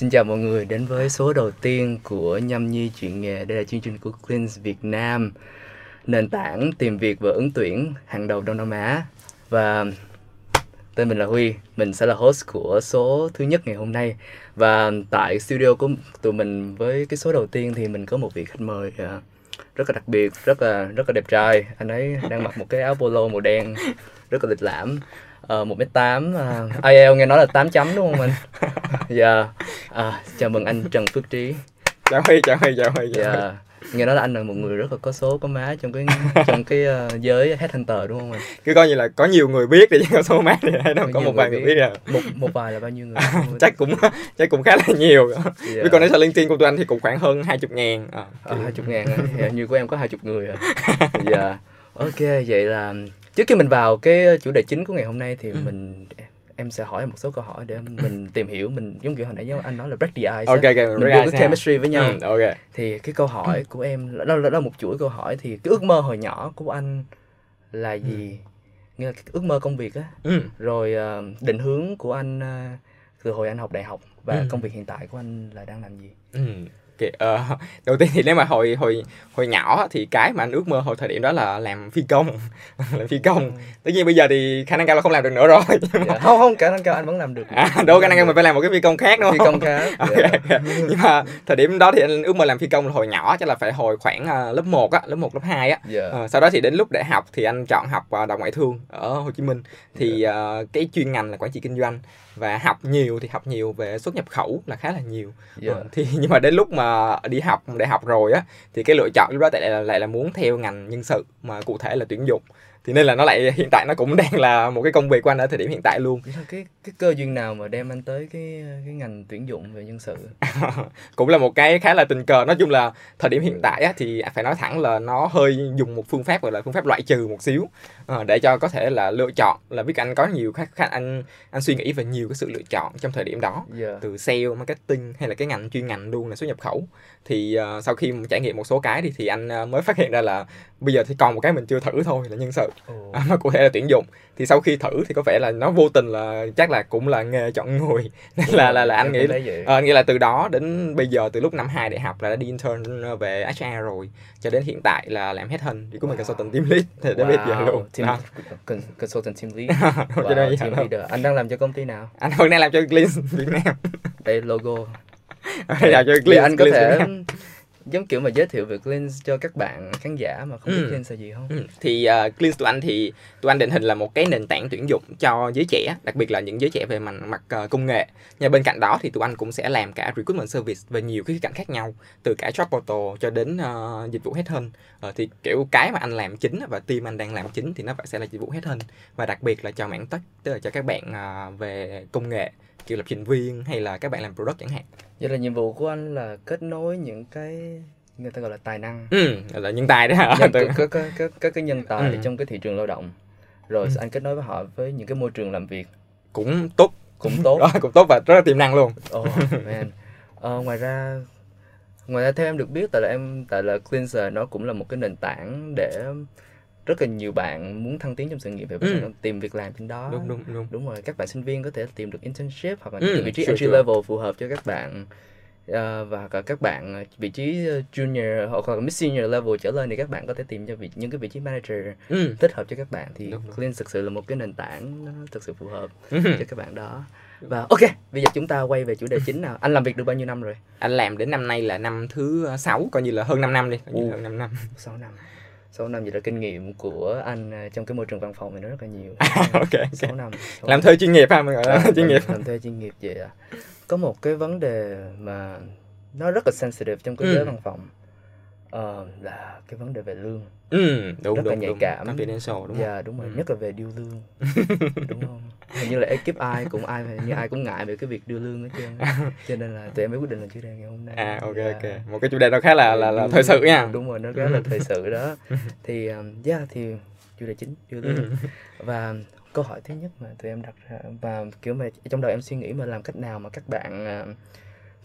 Xin chào mọi người đến với số đầu tiên của Nhâm Nhi Chuyện Nghề. Đây là chương trình của Cleans Việt Nam, nền tảng tìm việc và ứng tuyển hàng đầu Đông Nam Á. Và tên mình là Huy, mình sẽ là host của số thứ nhất ngày hôm nay. Và tại studio của tụi mình với cái số đầu tiên thì mình có một vị khách mời à, rất là đặc biệt, rất là rất là đẹp trai. Anh ấy đang mặc một cái áo polo màu đen, rất là lịch lãm. Ờ, một mét tám uh, IELTS nghe nói là 8 chấm đúng không anh? Dạ. À, chào mừng anh Trần Phước Trí. chào huy chào huy chào huy. Dạ. Nghe nói là anh là một người rất là có số có má trong cái trong cái uh, giới headhunter đúng không anh? cứ coi như là có nhiều người biết thì chỉ có số mát thì hay đâu Có một vài người biết. à Một một vài là bao nhiêu người? chắc cũng chắc cũng khá là nhiều Dạ. với còn nếu LinkedIn của tụi anh thì cũng khoảng hơn 20 ngàn à, hai chục ngàn á. Dạ, như của em có hai chục người à. Dạ. Ok, vậy là trước khi mình vào cái chủ đề chính của ngày hôm nay thì Ừ. mình em sẽ hỏi một số câu hỏi để mình tìm hiểu mình giống kiểu hồi nãy anh nói là break the ice ok á. ok mình build cái chemistry với nhau ừ, ok thì cái câu hỏi của em đó, đó, là một chuỗi câu hỏi thì cái ước mơ hồi nhỏ của anh là gì nghĩa là cái ước mơ công việc á ừ. rồi ờ, định hướng của anh ờ, từ hồi anh học đại học và Ừ. công việc hiện tại của anh là đang làm gì Ừ. ok, ờ, đầu tiên thì nếu mà hồi hồi hồi nhỏ thì cái mà anh ước mơ hồi thời điểm đó là làm phi công. Làm phi công. Tất nhiên bây giờ thì khả năng cao là không làm được nữa rồi. Dạ. không không khả năng cao anh vẫn làm được. À, đâu khả năng cao mình phải làm một cái phi công khác đúng phi công khác Ok, dạ. ok. nhưng mà thời điểm đó thì anh ước mơ làm phi công là hồi nhỏ chắc là phải hồi khoảng à, lớp 1 á lớp 1 lớp 2 á. Dạ. Ờ, sau đó thì đến lúc đại học thì anh chọn học à, đào ngoại thương ở Hồ Chí Minh. Thì à, cái chuyên ngành là quản trị kinh doanh và học nhiều thì học nhiều về xuất nhập khẩu là khá là nhiều Dạ. Ờ, thì nhưng mà đến lúc mà đi học đại học rồi á thì cái lựa chọn lúc đó lại là, lại là muốn theo ngành nhân sự mà cụ thể là tuyển dụng thì nên là nó lại hiện tại nó cũng đang là một cái công việc của anh ở thời điểm hiện tại luôn. Cái cái cơ duyên nào mà đem anh tới cái cái ngành tuyển dụng về nhân sự? Cũng là một cái khá là tình cờ. Nói chung là thời điểm hiện tại á, thì phải nói thẳng là nó hơi dùng một phương pháp gọi là phương pháp loại trừ một xíu Ờ, để cho có thể là lựa chọn là biết anh có nhiều khách khách anh anh suy nghĩ về nhiều cái sự lựa chọn trong thời điểm đó. Dạ. Từ sale marketing hay là cái ngành chuyên ngành luôn là xuất nhập khẩu. Thì ờ, sau khi trải nghiệm một số cái thì thì anh ờ, mới phát hiện ra là bây giờ thì còn một cái mình chưa thử thôi là nhân sự À, mà cụ thể là tuyển dụng. Thì sau khi thử thì có vẻ là nó vô tình là chắc là cũng là nghề chọn người. Nên là là là anh Em nghĩ cũng thấy vậy. Ờ, anh nghĩ là từ đó đến bây giờ từ lúc năm 2 đại học là đã đi intern về HR rồi cho đến hiện tại là làm hết hình. Thì của mình Wow. consultant team lead thì đến bây giờ luôn. Team, Đó. con- consultant team lead. Cho wow, nên bây giờ team leader. Anh đang làm cho công ty nào? Anh vẫn đang làm cho Clean Việt Nam. Đây logo. Đang làm cho Clean anh có thể. Giống kiểu mà giới thiệu về Cleanse cho các bạn khán giả mà không biết Ừ. Cleanse là gì không? Ừ, thì uh, Clean tụi anh thì tụi anh định hình là một cái nền tảng tuyển dụng cho giới trẻ đặc biệt là những giới trẻ về mặt mặt ờ, công nghệ. Nhưng bên cạnh đó thì tụi anh cũng sẽ làm cả recruitment service về nhiều cái khía cạnh khác nhau từ cả job portal cho đến ờ, dịch vụ headhunt uh, thì kiểu cái mà anh làm chính và team anh đang làm chính thì nó phải sẽ là dịch vụ headhunt và đặc biệt là cho mảng tech tức là cho các bạn ờ, về công nghệ kiểu lập trình viên hay là các bạn làm product chẳng hạn. Vậy là nhiệm vụ của anh là kết nối những cái người ta gọi là tài năng. Ừ, là nhân tài đấy hả? Nhân, các, các, các, các cái nhân tài Ừ. trong cái thị trường lao động. Rồi Ừ. anh kết nối với họ với những cái môi trường làm việc. Cũng tốt. Cũng tốt. Đó cũng tốt và rất là tiềm năng luôn. Oh man. Ờ, ngoài ra ngoài ra theo em được biết tại là em tại là Cleanser nó cũng là một cái nền tảng để rất là nhiều bạn muốn thăng tiến trong sự nghiệp và Ừ. tìm việc làm trên đó đúng đúng đúng đúng rồi các bạn sinh viên có thể tìm được internship hoặc là Ừ, những vị trí sure, entry sure. level phù hợp cho các bạn Ờ, và cả các bạn ờ, vị trí ờ, junior hoặc là mid senior level trở lên thì các bạn có thể tìm cho vị những cái vị trí manager ừ. thích hợp cho các bạn thì Đúng. Clean thực sự là một cái nền tảng nó thực sự phù hợp Ừ. cho các bạn đó và ok bây giờ chúng ta quay về chủ đề chính nào anh làm việc được bao nhiêu năm rồi anh làm đến năm nay là năm thứ sáu coi như là hơn 5 năm đi coi như Ồ. hơn 5 năm 6 năm 6 năm vậy là kinh nghiệm của anh ờ, trong cái môi trường văn phòng này nó rất là nhiều. Ok 6 ok năm sáu làm năm. thuê chuyên nghiệp ha mình gọi là À, chuyên nghiệp. làm thuê chuyên nghiệp vậy à có một cái vấn đề mà nó rất là sensitive trong cái Ừ. giới văn phòng ờ, là cái vấn đề về lương ừ đúng Rất là đúng nhạy đúng. cảm. confidential đúng không? dạ đúng rồi. Ừ. nhất là về điêu lương đúng không? Hình như là ekip ai cũng ai như ai cũng ngại về cái việc điêu lương hết trơn cho nên là tụi em mới quyết định làm chủ đề ngày hôm nay. À ok Dạ. ok. Một cái chủ đề nó khá là là, là thời sự nha. đúng rồi nó rất là thời sự đó. Thì um, yeah thì chủ đề chính điêu lương. Và câu hỏi thứ nhất mà tụi em đặt ra và kiểu mà trong đầu em suy nghĩ mà làm cách nào mà các bạn à,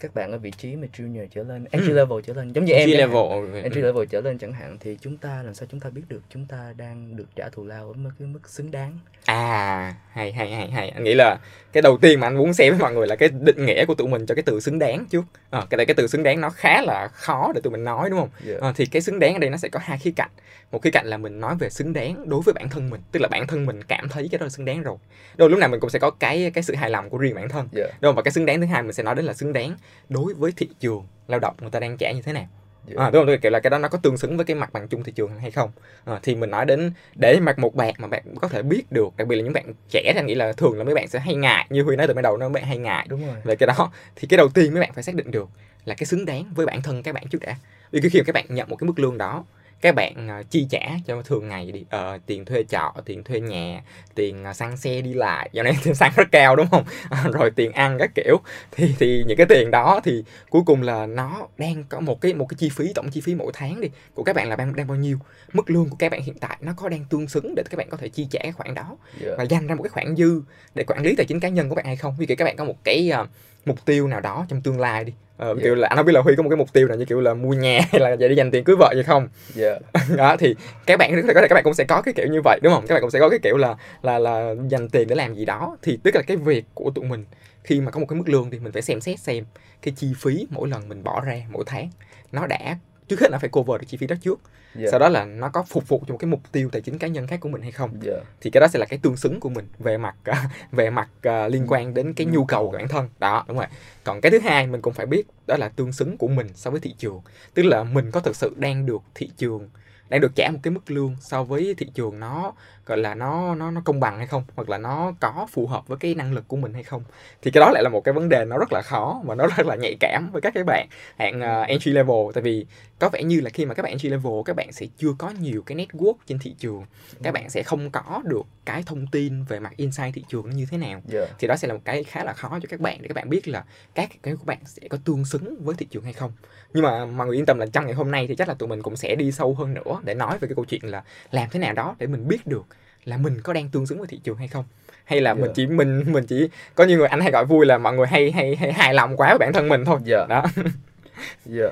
các bạn ở vị trí mà junior trở lên entry level trở lên giống như em Entry chẳng hạn. level entry level trở lên chẳng hạn thì chúng ta làm sao chúng ta biết được chúng ta đang được trả thù lao ở mức cái mức xứng đáng À, hay hay hay hay. Anh nghĩ là cái đầu tiên mà anh muốn xem với mọi người là cái định nghĩa của tụi mình cho cái từ xứng đáng trước. Ờ, cái này cái từ xứng đáng nó khá là khó để tụi mình nói đúng không? yeah. Ờ, thì cái xứng đáng ở đây nó sẽ có hai khía cạnh. Một khía cạnh là mình nói về xứng đáng đối với bản thân mình, tức là bản thân mình cảm thấy cái đó là xứng đáng rồi. Đôi lúc nào mình cũng sẽ có cái cái sự hài lòng của riêng bản thân. Yeah. Đúng không? Và cái xứng đáng thứ hai mình sẽ nói đến là xứng đáng đối với thị trường lao động người ta đang trả như thế nào. Yeah. À, đúng không? Tôi kiểu là cái đó nó có tương xứng với cái mặt bằng chung thị trường hay không? À, thì mình nói đến để mặt một bạn mà bạn có thể biết được, đặc biệt là những bạn trẻ thì anh nghĩ là thường là mấy bạn sẽ hay ngại như Huy nói từ ban đầu nó mấy bạn hay ngại đúng rồi về cái đó thì cái đầu tiên mấy bạn phải xác định được là cái xứng đáng với bản thân các bạn trước đã vì khi mà các bạn nhận một cái mức lương đó các bạn ờ, chi trả cho thường ngày đi ờ, tiền thuê trọ tiền thuê nhà tiền ờ, xăng xe đi lại dạo này tiền xăng rất cao đúng không? Rồi tiền ăn các kiểu. Thì thì những cái tiền đó thì cuối cùng là nó đang có một cái một cái chi phí tổng chi phí mỗi tháng đi của các bạn là đang đang bao nhiêu. Mức lương của các bạn hiện tại nó có đang tương xứng để các bạn có thể chi trả cái khoản đó yeah. và dành ra một cái khoản dư để quản lý tài chính cá nhân của bạn hay không. Vì các bạn có một cái ờ, mục tiêu nào đó trong tương lai đi ờ, Yeah. kiểu là anh không biết là huy có một cái mục tiêu nào như kiểu là mua nhà hay là để dành tiền cưới vợ gì không Yeah. đó thì các bạn có thể các bạn cũng sẽ có cái kiểu như vậy đúng không các bạn cũng sẽ có cái kiểu là là là dành tiền để làm gì đó thì tức là cái việc của tụi mình khi mà có một cái mức lương thì mình phải xem xét xem cái chi phí mỗi lần mình bỏ ra mỗi tháng nó đã trước hết là phải cover được chi phí đó trước Yeah. sau đó là nó có phục vụ cho một cái mục tiêu tài chính cá nhân khác của mình hay không? Yeah. thì cái đó sẽ là cái tương xứng của mình về mặt à, về mặt à, liên quan đến cái nhu cầu của bản thân. Đó đúng rồi. Còn cái thứ hai mình cũng phải biết đó là tương xứng của mình so với thị trường. Tức là mình có thực sự đang được thị trường đang được trả một cái mức lương so với thị trường nó gọi là nó nó nó công bằng hay không? Hoặc là nó có phù hợp với cái năng lực của mình hay không? Thì cái đó lại là một cái vấn đề nó rất là khó và nó rất là nhạy cảm với các cái bạn hạng uh, entry level. Tại vì có vẻ như là khi mà các bạn entry level các bạn sẽ chưa có nhiều cái network trên thị trường. Các bạn sẽ không có được cái thông tin về mặt insight thị trường nó như thế nào. Yeah. thì đó sẽ là một cái khá là khó cho các bạn để các bạn biết là các cái của bạn sẽ có tương xứng với thị trường hay không. Nhưng mà mọi người yên tâm là trong ngày hôm nay thì chắc là tụi mình cũng sẽ đi sâu hơn nữa để nói về cái câu chuyện là làm thế nào đó để mình biết được là mình có đang tương xứng với thị trường hay không hay là mình Yeah. chỉ mình mình chỉ có nhiều người anh hay gọi vui là mọi người hay hay hay hài lòng quá với bản thân mình thôi Yeah. đó Dạ.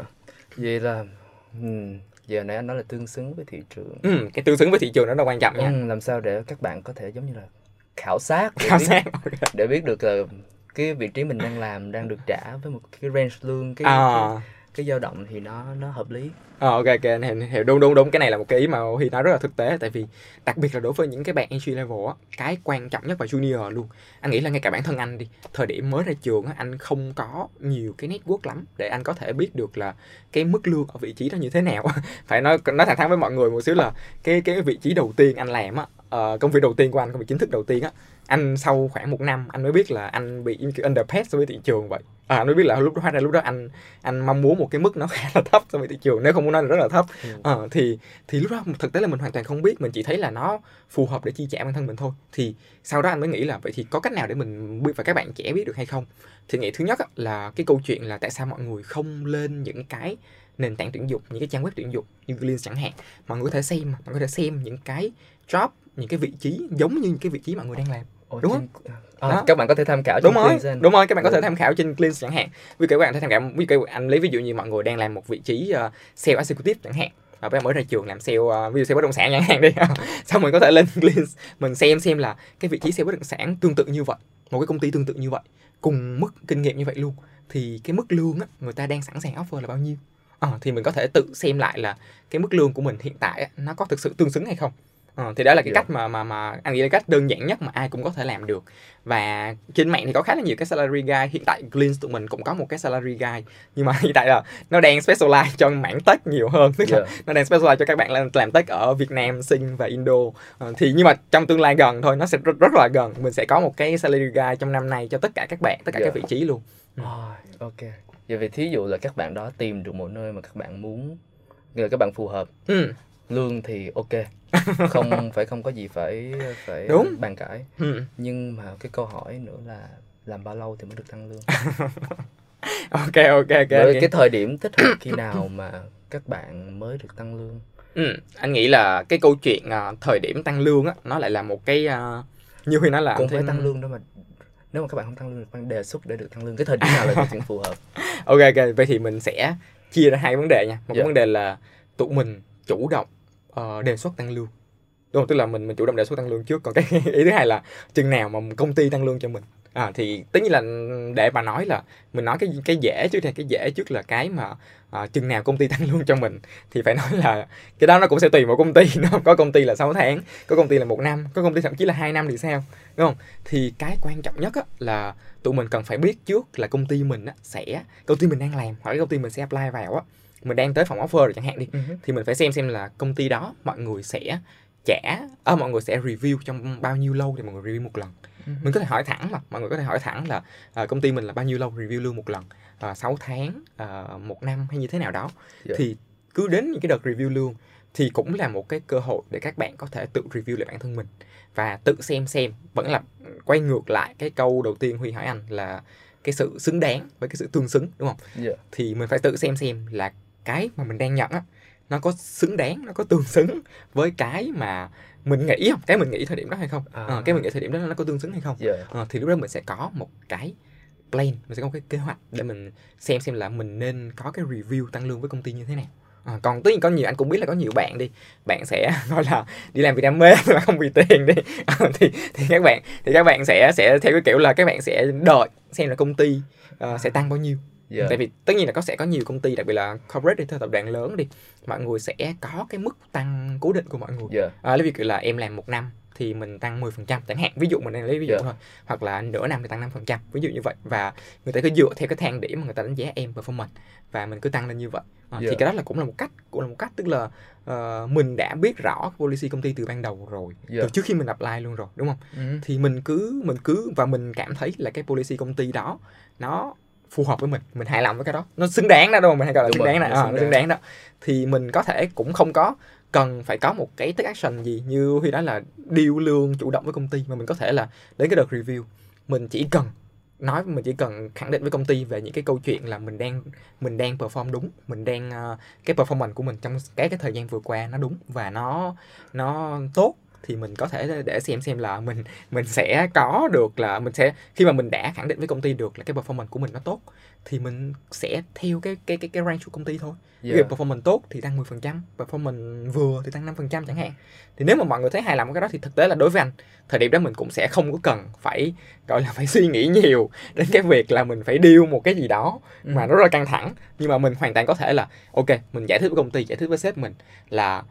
Vậy là giờ nãy anh nói là tương xứng với thị trường. ừ, cái tương xứng với thị trường đó là quan trọng nha Ừ, làm sao để các bạn có thể giống như là khảo sát để khảo biết, sát để biết được là cái vị trí mình đang làm đang được trả với một cái range lương cái à cái, cái dao động thì nó nó hợp lý. Ờ, ok ok anh hiểu, đúng đúng đúng. Cái này là một cái ý mà Huy nói rất là thực tế tại vì đặc biệt là đối với những cái bạn entry level á cái quan trọng nhất là junior luôn. Anh nghĩ là ngay cả bản thân anh đi thời điểm mới ra trường á anh không có nhiều cái network lắm để anh có thể biết được là cái mức lương ở vị trí đó như thế nào. Phải nói nói thẳng thắn với mọi người một xíu là cái cái vị trí đầu tiên anh làm á ờ, công việc đầu tiên của anh công việc chính thức đầu tiên á anh sau khoảng một năm anh mới biết là anh bị kiểu underpaid so với thị trường vậy. À, anh mới biết là lúc đó hóa ra lúc đó anh anh mong muốn một cái mức nó khá là thấp so với thị trường nếu không muốn nói là rất là thấp. Ừ. Ờ, thì thì lúc đó thực tế là mình hoàn toàn không biết mình chỉ thấy là nó phù hợp để chi trả bản thân mình thôi. Thì sau đó anh mới nghĩ là vậy thì có cách nào để mình biết và các bạn trẻ biết được hay không? Thì nghĩ thứ nhất á, là cái câu chuyện là tại sao mọi người không lên những cái nền tảng tuyển dụng những cái trang web tuyển dụng như Glean chẳng hạn. Mọi người có thể xem mọi người có thể xem những cái job những cái vị trí giống như những cái vị trí mọi người đang làm Ồ, Đúng trên- À, Đó. các bạn có thể tham khảo đúng rồi đúng rồi các bạn có thể Ừ. tham khảo trên Clean chẳng hạn. Vì các bạn có thể tham khảo ví dụ anh lấy ví dụ như mọi người đang làm một vị trí uh, sale executive chẳng hạn và các bạn mới ra trường làm sale uh, ví dụ sale bất động sản chẳng hạn đi. Xong mình có thể lên Clean mình xem xem là cái vị trí sale bất động sản tương tự như vậy một cái công ty tương tự như vậy cùng mức kinh nghiệm như vậy luôn thì cái mức lương á người ta đang sẵn sàng offer là bao nhiêu? Ờ, thì mình có thể tự xem lại là cái mức lương của mình hiện tại á, nó có thực sự tương xứng hay không Ờ, thì đó là cái Dạ. cách mà mà mà anh nghĩ là cách đơn giản nhất mà ai cũng có thể làm được và trên mạng thì có khá là nhiều cái salary guide hiện tại Gleans tụi mình cũng có một cái salary guide nhưng mà hiện tại là nó đang specialize cho mảng tech nhiều hơn tức là Dạ. nó đang specialize cho các bạn làm, làm tech ở Việt Nam, Sing và Indo Ờ, thì nhưng mà trong tương lai gần thôi nó sẽ rất, rất là gần mình sẽ có một cái salary guide trong năm nay cho tất cả các bạn tất cả Dạ. các vị trí luôn Rồi, ok. Vậy vì thí dụ là các bạn đó tìm được một nơi mà các bạn muốn là các bạn phù hợp ừ. lương thì ok không phải không có gì phải phải Đúng. bàn cãi. Ừ. nhưng mà cái câu hỏi nữa là làm bao lâu thì mới được tăng lương? Ok ok ok Với cái thời điểm thích hợp khi nào mà các bạn mới được tăng lương? Ừ, anh nghĩ là cái câu chuyện à, thời điểm tăng lương á nó lại là một cái à, như Huy nói là cũng thêm- phải tăng lương đó mà. Nếu mà các bạn không tăng lương thì bạn đề xuất để được tăng lương. Cái thời điểm nào là thời điểm phù hợp? Ok ok. Vậy thì mình sẽ chia ra hai vấn đề nha. Một Dạ. cái vấn đề là tụi mình chủ động uh, đề xuất tăng lương. Đúng không? Tức là mình mình chủ động đề xuất tăng lương trước. Còn cái ý thứ hai là chừng nào mà công ty tăng lương cho mình. À thì tất nhiên là để mà nói là mình nói cái cái dễ trước thì cái dễ trước là cái mà à, chừng nào công ty tăng lương cho mình thì phải nói là cái đó nó cũng sẽ tùy vào công ty. Nó có công ty là 6 tháng có công ty là một năm có công ty thậm chí là hai năm thì sao? Đúng không? Thì cái quan trọng nhất á, là tụi mình cần phải biết trước là công ty mình á, sẽ công ty mình đang làm hoặc là công ty mình sẽ apply vào á mình đang tới phòng offer rồi chẳng hạn đi thì mình phải xem xem là công ty đó mọi người sẽ trả à, mọi người sẽ review trong bao nhiêu lâu thì mọi người review một lần. Mình có thể hỏi thẳng mà mọi người có thể hỏi thẳng là à, công ty mình là bao nhiêu lâu review lương một lần? À, 6 tháng à, một năm hay như thế nào đó. Dạ. thì cứ đến những cái đợt review lương thì cũng là một cái cơ hội để các bạn có thể tự review lại bản thân mình và tự xem xem vẫn là quay ngược lại cái câu đầu tiên huy hỏi anh là cái sự xứng đáng với cái sự tương xứng đúng không? Dạ. thì mình phải tự xem xem là cái mà mình đang nhận á nó có xứng đáng nó có tương xứng với cái mà mình nghĩ không? Cái mình nghĩ thời điểm đó hay không? À. Ờ, cái mình nghĩ thời điểm đó nó có tương xứng hay không? Dạ. Ờ, thì lúc đó mình sẽ có một cái plan mình sẽ có một cái kế hoạch để mình xem xem là mình nên có cái review tăng lương với công ty như thế nào. À, còn tất nhiên có nhiều anh cũng biết là có nhiều bạn đi bạn sẽ nói là đi làm vì đam mê mà không vì tiền đi. Ờ, thì thì các bạn thì các bạn sẽ sẽ theo cái kiểu là các bạn sẽ đợi xem là công ty ờ, sẽ tăng bao nhiêu Dạ. tại vì tất nhiên là có sẽ có nhiều công ty đặc biệt là corporate đi theo tập đoàn lớn đi mọi người sẽ có cái mức tăng cố định của mọi người Dạ. à, lấy ví dụ là em làm một năm thì mình tăng 10% chẳng hạn ví dụ mình đang lấy ví dụ Dạ. thôi hoặc là nửa năm thì tăng 5% ví dụ như vậy và người ta cứ dựa theo cái thang điểm mà người ta đánh giá em performance và mình cứ tăng lên như vậy à, Dạ. thì cái đó là cũng là một cách cũng là một cách tức là ờ, mình đã biết rõ cái policy công ty từ ban đầu rồi Dạ. từ trước khi mình apply luôn rồi đúng không Ừ. thì mình cứ mình cứ và mình cảm thấy là cái policy công ty đó nó phù hợp với mình mình hài lòng với cái đó. Nó xứng đáng đó đúng không? Mình hay gọi là Đúng xứng rồi, đáng này nó à, xứng nó xứng đáng. đó. Thì mình có thể cũng không có cần phải có một cái take action gì như huy nói là deal lương chủ động với công ty mà mình có thể là đến cái đợt review mình chỉ cần nói mình chỉ cần khẳng định với công ty về những cái câu chuyện là mình đang mình đang perform đúng mình đang ờ, cái performance của mình trong cái cái thời gian vừa qua nó đúng và nó nó tốt thì mình có thể để xem xem là mình mình sẽ có được là mình sẽ khi mà mình đã khẳng định với công ty được là cái performance của mình nó tốt thì mình sẽ theo cái cái cái cái range của công ty thôi Dạ. ví dụ performance tốt thì tăng 10%, performance vừa thì tăng 5% chẳng hạn. Thì nếu mà mọi người thấy hài lòng cái đó thì thực tế là đối với anh, thời điểm đó mình cũng sẽ không có cần phải gọi là phải suy nghĩ nhiều đến cái việc là mình phải deal một cái gì đó mà Ừ. nó rất là căng thẳng. Nhưng mà mình hoàn toàn có thể là ok, mình giải thích với công ty, giải thích với sếp mình là "Ok,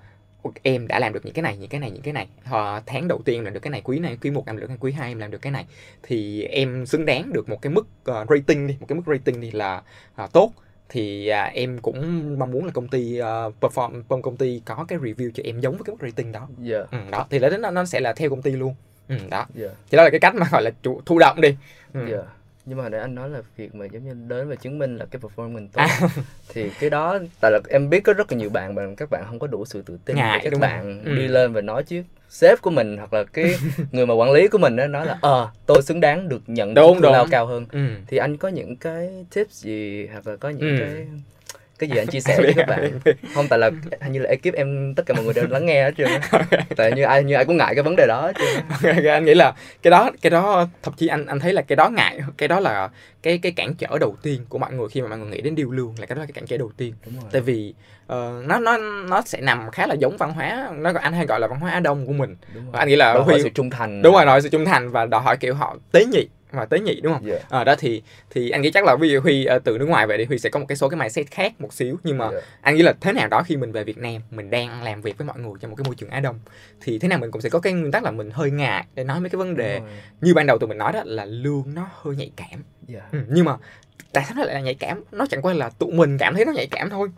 em đã làm được những cái này, những cái này, những cái này. Ờ, tháng đầu tiên làm được cái này, quý này, quý một em làm được cái quý hai em làm được cái này. Thì em xứng đáng được một cái mức ờ, rating đi, một cái mức rating đi là ờ, tốt thì à, em cũng mong muốn là công ty uh, perform công ty có cái review cho em giống với cái mức rating đó Dạ. ừ, đó thì nó nó sẽ là theo công ty luôn ừ, đó Dạ. thì đó là cái cách mà gọi là chủ, thụ động đi ừ. Dạ. Nhưng mà nãy anh nói là việc mà giống như đến và chứng minh là cái performance mình tốt À. thì cái đó tại là em biết có rất là nhiều bạn mà các bạn không có đủ sự tự tin Ngại, để các bạn? Ừ. đi lên và nói chứ sếp của mình hoặc là cái người mà quản lý của mình đó nói là ờ tôi xứng đáng được nhận Đúng, thù lao cao hơn Ừ. thì anh có những cái tips gì hoặc là có những Ừ. cái cái gì anh chia sẻ với các bạn? không tại là hình như là ekip em tất cả mọi người đều lắng nghe hết trơn tại như ai như ai cũng ngại cái vấn đề đó á. anh nghĩ là cái đó cái đó thậm chí anh anh thấy là cái đó ngại cái đó là cái cái cản trở đầu tiên của mọi người khi mà mọi người nghĩ đến điều lương là cái đó là cái cản trở đầu tiên. Đúng rồi. Tại vì ờ, nó nó nó sẽ nằm khá là giống văn hóa nó anh hay gọi là văn hóa Á Đông của mình. Đúng Và anh nghĩ là Đòi hỏi Huy sự trung thành. Đúng rồi nói sự trung thành và đòi hỏi kiểu họ tế nhị và tế nhị đúng không Dạ. Ờ đó thì thì anh nghĩ chắc là ví dụ Huy ờ, từ nước ngoài về thì Huy sẽ có một cái số cái mindset khác một xíu nhưng mà Dạ. anh nghĩ là thế nào đó khi mình về Việt Nam mình đang làm việc với mọi người trong một cái môi trường Á Đông thì thế nào mình cũng sẽ có cái nguyên tắc là mình hơi ngại để nói mấy cái vấn đề như ban đầu tụi mình nói đó là lương nó hơi nhạy cảm Dạ. ừ, nhưng mà tại sao nó lại là nhạy cảm nó chẳng qua là tụi mình cảm thấy nó nhạy cảm thôi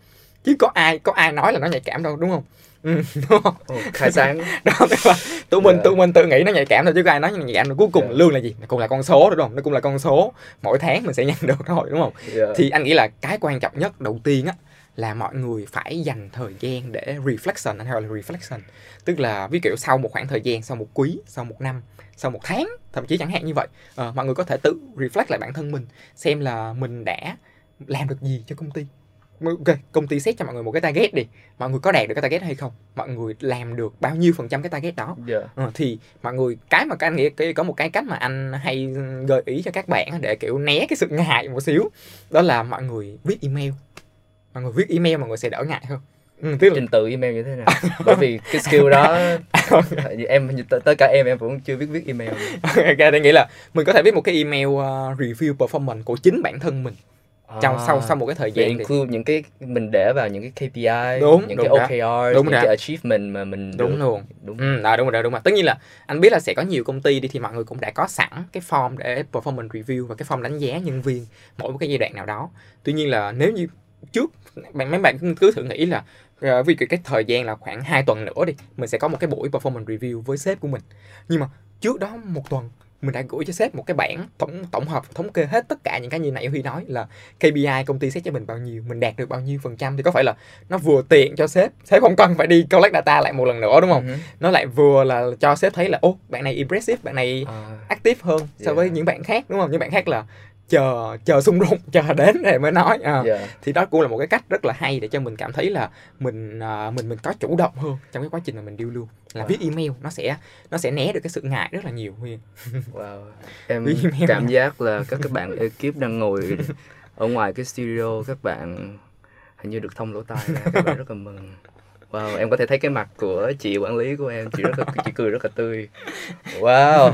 chứ có ai có ai nói là nó nhạy cảm đâu đúng không ừ, đúng không? Ồ, khai sáng. đó là tụi mình Dạ. tụi mình tự nghĩ nó nhạy cảm thôi chứ có ai nói nó nhạy cảm cuối cùng Dạ. lương là gì? Nó cũng là con số đúng không? Nó cũng là con số. Mỗi tháng mình sẽ nhận được thôi đúng không? Dạ. thì anh nghĩ là cái quan trọng nhất đầu tiên á là mọi người phải dành thời gian để reflection anh hay là reflection. Tức là ví dụ sau một khoảng thời gian sau một quý sau một năm sau một tháng thậm chí chẳng hạn như vậy ờ, mọi người có thể tự reflect lại bản thân mình xem là mình đã làm được gì cho công ty ok công ty xét cho mọi người một cái target đi. Mọi người có đạt được cái target hay không? Mọi người làm được bao nhiêu phần trăm cái target đó? Dạ. Ờ, thì mọi người cái mà các anh nghĩ cái- có một cái cách mà anh hay gợi ý cho các bạn để kiểu né cái sự ngại một xíu đó là mọi người viết email. Mọi người viết email mọi người sẽ đỡ ngại hơn. Ừ, tức là trình tự email như thế nào? Bởi vì cái skill đó như em như t- tới cả em em cũng chưa biết viết email. Ok tôi nghĩ là mình có thể viết một cái email uh, review performance của chính bản thân mình trong sau sau một cái thời gian thì include những cái mình để vào những cái KPI Đúng, những đúng cái đó. OKR Đúng những đó. cái achievement mà mình đúng được. luôn đúng Ừ, đó, đúng rồi, đúng rồi. Tất nhiên là anh biết là sẽ có nhiều công ty đi thì mọi người cũng đã có sẵn cái form để performance review và cái form đánh giá nhân viên mỗi một cái giai đoạn nào đó. Tuy nhiên là nếu như trước bạn mấy bạn cứ thử nghĩ là ờ, vì cái, cái thời gian là khoảng 2 tuần nữa đi, mình sẽ có một cái buổi performance review với sếp của mình. Nhưng mà trước đó một tuần mình đã gửi cho sếp một cái bảng tổng tổng hợp thống kê hết tất cả những cái như nãy Huy nói là KPI công ty xét cho mình bao nhiêu, mình đạt được bao nhiêu phần trăm thì có phải là nó vừa tiện cho sếp, sếp không cần phải đi collect data lại một lần nữa đúng không? Ừ. nó lại vừa là cho sếp thấy là ô bạn này impressive bạn này À, active hơn so với Yeah. những bạn khác đúng không những bạn khác là chờ chờ xung đột chờ đến rồi mới nói à, dạ. thì đó cũng là một cái cách rất là hay để cho mình cảm thấy là mình à, mình mình có chủ động hơn trong cái quá trình mà mình deal luôn là Wow. viết email nó sẽ nó sẽ né được cái sự ngại rất là nhiều Huy Wow. Em cảm giác là các các bạn ekip đang ngồi ở ngoài cái studio các bạn hình như được thông lỗ tai ra các bạn rất là mừng. Wow, em có thể thấy cái mặt của chị quản lý của em, chị rất là chị cười rất là tươi. Wow.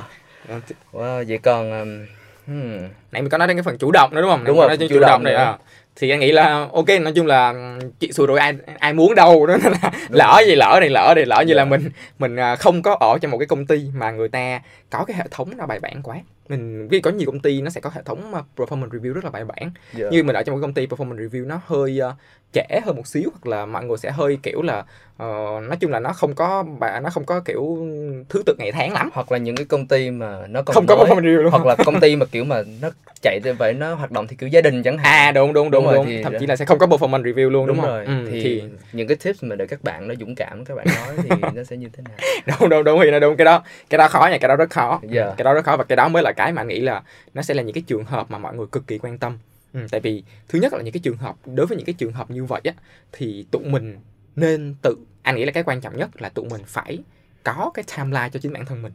Wow, vậy còn um, hmm, nãy mình có nói đến cái phần chủ động nữa đúng không? Đúng Nãy rồi, nói chủ chủ động động này à. thì anh nghĩ là ok nói chung là chị xui rồi ai ai muốn đâu đó là lỡ gì lỡ này lỡ này lỡ như là Dạ. mình mình à, không có ở trong một cái công ty mà người ta có cái hệ thống nó bài bản quá. Mình vì có nhiều công ty nó sẽ có hệ thống performance review rất là bài bản. Dạ. như mình ở trong một công ty performance review nó hơi ờ, trễ hơn một xíu hoặc là mọi người sẽ hơi kiểu là ờ, nói chung là nó không có bà- nó không có kiểu thứ tự ngày tháng lắm. Hoặc là những cái công ty mà nó còn không có mới, performance review luôn. Hoặc là công ty mà kiểu mà nó chạy vậy nó hoạt động thì kiểu gia đình chẳng hạn. à đúng đúng đúng Đúng rồi, đúng, thì- thậm chí là sẽ không có performance review luôn đúng, đúng, không? rồi. Ừ, thì, thì những cái tips mà để các bạn nó dũng cảm các bạn nói thì nó sẽ như thế nào? đúng đúng đúng thì nó đúng. Cái đó cái đó khó nha cái đó rất khó. Dạ. cái đó rất khó và cái đó mới là cái mà anh nghĩ là nó sẽ là những cái trường hợp mà mọi người cực kỳ quan tâm ừ, tại vì thứ nhất là những cái trường hợp đối với những cái trường hợp như vậy á thì tụi mình nên tự anh nghĩ là cái quan trọng nhất là tụi mình phải có cái timeline cho chính bản thân mình.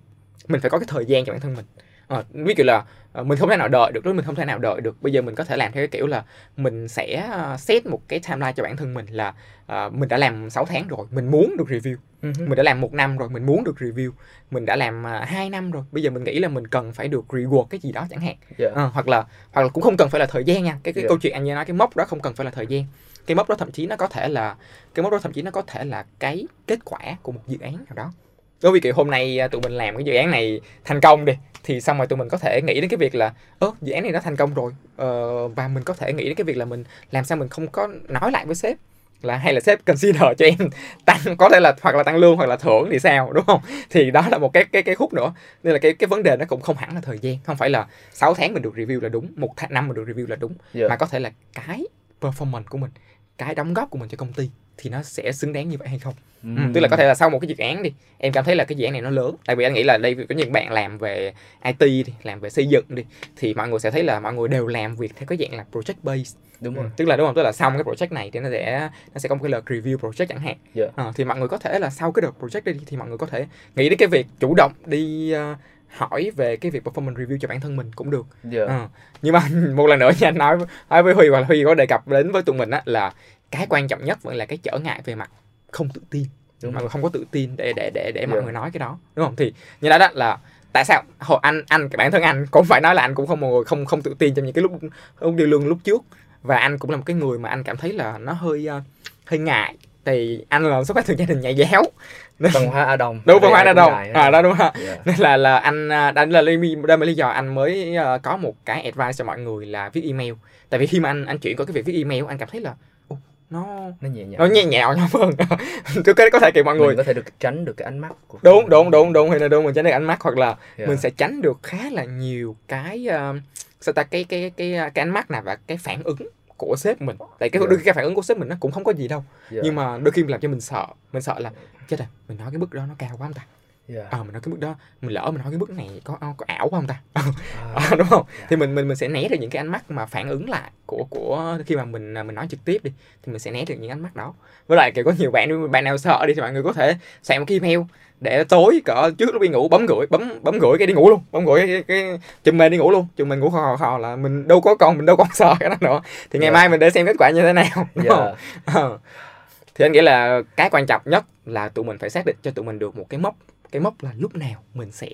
Mình phải có cái thời gian cho bản thân mình. Ờ, ví dụ là ờ, mình không thể nào đợi được với mình không thể nào đợi được bây giờ mình có thể làm theo cái kiểu là mình sẽ ờ, set một cái timeline cho bản thân mình là ờ, mình đã làm 6 tháng rồi mình muốn được review. Mình đã làm một năm rồi mình muốn được review. Mình đã làm uh, 2 năm rồi bây giờ mình nghĩ là mình cần phải được reward cái gì đó chẳng hạn. Dạ. Ờ, hoặc là hoặc là cũng không cần phải là thời gian nha cái cái Dạ. câu chuyện anh nói cái mốc đó không cần phải là thời gian. Cái mốc đó thậm chí nó có thể là cái mốc đó thậm chí nó có thể là cái kết quả của một dự án nào đó với kiểu hôm nay à, tụi mình làm cái dự án này thành công đi thì xong rồi tụi mình có thể nghĩ đến cái việc là ơ dự án này nó thành công rồi ờ, và mình có thể nghĩ đến cái việc là mình làm sao mình không có nói lại với sếp là hay là sếp consider cho em tăng có thể là hoặc là tăng lương hoặc là thưởng thì sao đúng không thì đó là một cái cái cái khúc nữa nên là cái cái vấn đề nó cũng không hẳn là thời gian không phải là 6 tháng mình được review là đúng một tháng năm mình được review là đúng Dạ. mà có thể là cái performance của mình cái đóng góp của mình cho công ty thì nó sẽ xứng đáng như vậy hay không? Ừ, tức là có thể là sau một cái dự án đi em cảm thấy là cái dự án này nó lớn. Tại vì anh nghĩ là đây có những bạn làm về IT đi làm về xây dựng đi thì mọi người sẽ thấy là mọi người đều làm việc theo cái dạng là project based. Đúng Ừ, rồi. tức là đúng không? Tức là xong cái project này thì nó sẽ nó sẽ có một cái đợt review project chẳng hạn. Dạ. Ờ, thì mọi người có thể là sau cái đợt project đi thì mọi người có thể nghĩ đến cái việc chủ động đi ờ, hỏi về cái việc performance review cho bản thân mình cũng được. Dạ. Ờ, nhưng mà một lần nữa nha anh nói nói với Huy là Huy có đề cập đến với tụi mình á là cái quan trọng nhất vẫn là cái trở ngại về mặt không tự tin. Đúng mọi người không có tự tin để để để để mọi Dạ. người nói cái đó đúng không? Thì như đó đó là tại sao? Hồi anh anh bản thân anh cũng phải nói là anh cũng không một người không không tự tin trong những cái lúc lúc đi lương lúc trước. Và anh cũng là một cái người mà anh cảm thấy là nó hơi ờ, hơi ngại thì anh là xuất phát từ gia đình nhà giáo Văn hóa Á Đông. đúng cũng đâu ngại hết. à đó đúng không Dạ. nên là là anh à, đó là đó là lý do anh mới ờ, có một cái advice cho mọi người là viết email tại vì khi mà anh anh chuyển qua cái việc viết email anh cảm thấy là "Ồ, nó Nó nhẹ nhàng. nó nhẹ nhàng nhau hơn tôi có có thể kiểu mọi người Mình có thể được tránh được cái ánh mắt của đúng đúng đúng đúng hay là đúng mình tránh được ánh mắt hoặc là Dạ. mình sẽ tránh được khá là nhiều cái uh, sao ta cái cái cái cái ánh mắt nào và cái phản ứng của sếp mình tại cái Dạ. đôi khi cái phản ứng của sếp mình nó cũng không có gì đâu Dạ. nhưng mà đôi khi làm cho mình sợ mình sợ là chết rồi mình nói cái mức đó nó cao quá không ta yeah. ờ mình nói cái mức đó mình lỡ mình nói cái mức này có có ảo không ta À, Ờ, đúng không Dạ. thì mình mình mình sẽ né được những cái ánh mắt mà phản ứng lại của của khi mà mình à, mình nói trực tiếp đi thì mình sẽ né được những ánh mắt đó với lại kiểu có nhiều bạn bạn nào sợ đi thì mọi người có thể soạn một cái email để tối cỡ trước lúc đi ngủ bấm gửi bấm bấm gửi cái đi ngủ luôn bấm gửi cái, cái chùm mền đi ngủ luôn chùm mình ngủ khò khò khò là mình đâu có còn mình đâu còn sợ cái đó nữa thì ngày Dạ. mai mình để xem kết quả như thế nào đúng không yeah. Ờ. thì anh nghĩ là cái quan trọng nhất là tụi mình phải xác định cho tụi mình được một cái mốc cái mốc là lúc nào mình sẽ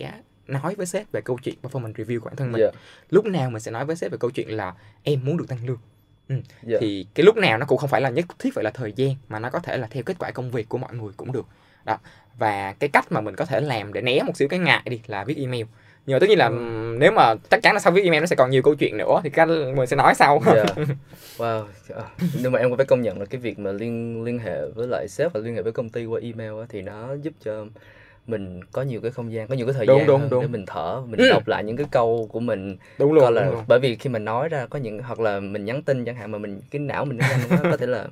nói với sếp về câu chuyện performance review của bản thân mình Yeah. lúc nào mình sẽ nói với sếp về câu chuyện là em muốn được tăng lương Yeah. thì cái lúc nào nó cũng không phải là nhất thiết phải là thời gian mà nó có thể là theo kết quả công việc của mọi người cũng được đó và cái cách mà mình có thể làm để né một xíu cái ngại đi là viết email nhưng mà tất nhiên là Ừ. nếu mà chắc chắn là sau viết email nó sẽ còn nhiều câu chuyện nữa thì cái mình sẽ nói sau Yeah. Wow. À, Nhưng mà em cũng phải công nhận là cái việc mà liên liên hệ với lại sếp và liên hệ với công ty qua email á, thì nó giúp cho mình có nhiều cái không gian, có nhiều cái thời Đúng, gian đúng, đúng. để mình thở, mình Ừ. đọc lại những cái câu của mình đúng luôn, là đúng luôn. bởi vì khi mình nói ra có những hoặc là mình nhắn tin chẳng hạn mà mình cái não mình nó có thể là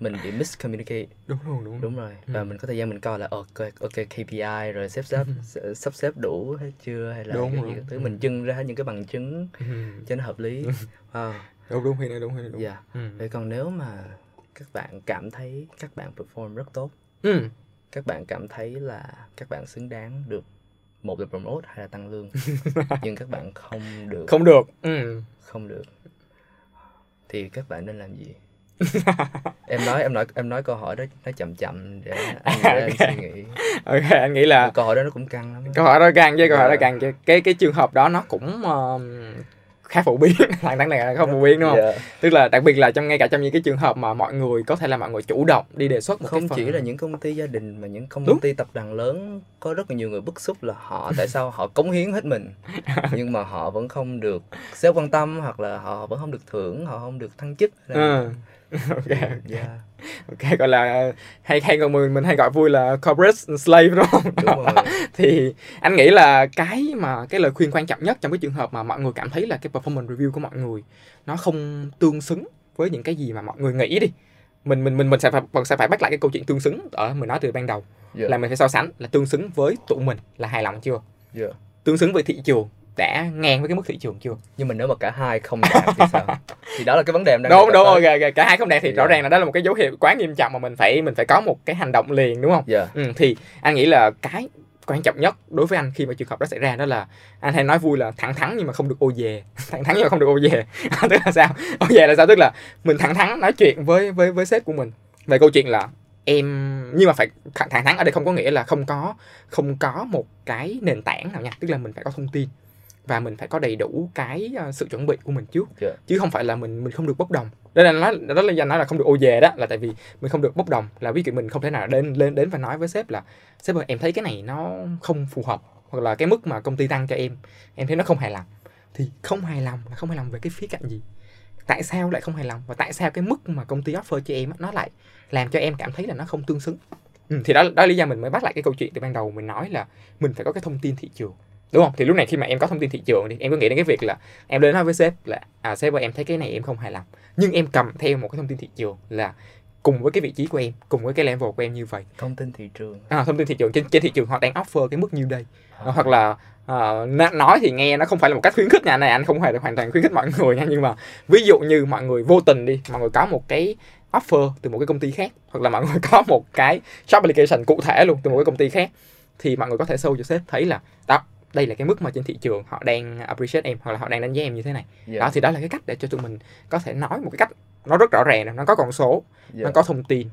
mình bị miscommunicate đúng luôn đúng, đúng rồi và Ừ. mình có thời gian mình coi là ok ok KPI rồi sắp xếp Ừ. sắp xếp đủ hết chưa hay là Đúng, cái đúng. gì các thứ Ừ. mình trưng ra những cái bằng chứng Ừm, cho nó hợp lý wow đúng đúng Huy nói đúng Huy nói đúng dạ Ừm. vậy còn nếu mà các bạn cảm thấy các bạn perform rất tốt Ừm. các bạn cảm thấy là các bạn xứng đáng được một là promote hay là tăng lương nhưng các bạn không được không được Ừm. không được thì các bạn nên làm gì em nói em nói em nói câu hỏi đó nó chậm chậm để anh, để anh Ok. suy nghĩ ok anh nghĩ là câu hỏi đó nó cũng căng lắm câu hỏi đó càng chứ câu hỏi đó Dạ. càng chứ cái cái trường hợp đó nó cũng um, khá phổ biến thằng thằng này là không phổ biến đúng không Dạ. tức là đặc biệt là trong ngay cả trong những cái trường hợp mà mọi người có thể là mọi người chủ động đi đề xuất một không cái phần chỉ là những công ty gia đình mà những công Đúng. ty tập đoàn lớn có rất là nhiều người bức xúc là họ tại sao họ cống hiến hết mình nhưng mà họ vẫn không được sếp quan tâm hoặc là họ vẫn không được thưởng họ không được thăng chức là- Ừ. ok yeah, ok. gọi là hay hay còn mình mình hay gọi vui là corporate slave đúng không? Đúng rồi. Thì anh nghĩ là cái mà cái lời khuyên quan trọng nhất trong cái trường hợp mà mọi người cảm thấy là cái performance review của mọi người nó không tương xứng với những cái gì mà mọi người nghĩ đi. Mình mình mình mình sẽ phải mình sẽ phải bắt lại cái câu chuyện tương xứng ở mình nói từ ban đầu. Yeah, là mình phải so sánh là tương xứng với tụi mình là hài lòng chưa? Yeah. tương xứng với thị trường đã ngang với cái mức thị trường chưa? Nhưng mà nếu mà cả hai không đạt thì sao? Thì đó là cái vấn đề em đang đúng đúng ok tới. ok. Cả hai không đạt thì Dạ. rõ ràng là đó là một cái dấu hiệu quá nghiêm trọng mà mình phải mình phải có một cái hành động liền đúng không? Dạ. Ừ, thì anh nghĩ là cái quan trọng nhất đối với anh khi mà trường hợp đó xảy ra đó là anh hay nói vui là thẳng thắn nhưng mà không được ô về thẳng thắn nhưng mà không được ô về tức là sao? Ô về là sao? Tức là mình thẳng thắn nói chuyện với với với sếp của mình về câu chuyện là em nhưng mà phải thẳng thắn ở đây không có nghĩa là không có không có một cái nền tảng nào nha. Tức là mình phải có thông tin và mình phải có đầy đủ cái ờ, sự chuẩn bị của mình trước. Dạ. chứ không phải là mình mình không được bốc đồng. Đây là nói đó là danh nói là không được ô về đó là tại vì mình không được bốc đồng là ví dụ mình không thể nào đến lên đến và nói với sếp là sếp ơi em thấy cái này nó không phù hợp hoặc là cái mức mà công ty tăng cho em em thấy nó không hài lòng. Thì không hài lòng là không hài lòng về cái khía cạnh gì. Tại sao lại không hài lòng? Và tại sao cái mức mà công ty offer cho em nó lại làm cho em cảm thấy là nó không tương xứng? Ừ, thì đó đó là lý do mình mới bắt lại cái câu chuyện từ ban đầu mình nói là mình phải có cái thông tin thị trường đúng không? Thì lúc này khi mà em có thông tin thị trường thì em có nghĩ đến cái việc là em đến nói với sếp là à sếp ơi em thấy cái này em không hài lòng. Nhưng em cầm theo một cái thông tin thị trường là cùng với cái vị trí của em cùng với cái level của em như vậy. Thông tin thị trường. À, thông tin thị trường. Trên trên thị trường họ đang offer cái mức như đây. À. hoặc là n- nói thì nghe nó không phải là một cách khuyến khích nha. Này anh không là hoàn toàn khuyến khích mọi người nha. Nhưng mà ví dụ như mọi người vô tình đi mọi người có một cái offer từ một cái công ty khác hoặc là mọi người có một cái job application cụ thể luôn từ một cái công ty khác thì mọi người có thể show cho sếp thấy là đó đây là cái mức mà trên thị trường họ đang appreciate em hoặc là họ đang đánh giá em như thế này. Dạ. Đó thì đó là cái cách để cho tụi mình có thể nói một cái cách nó rất rõ ràng nó có con số dạ. nó có thông tin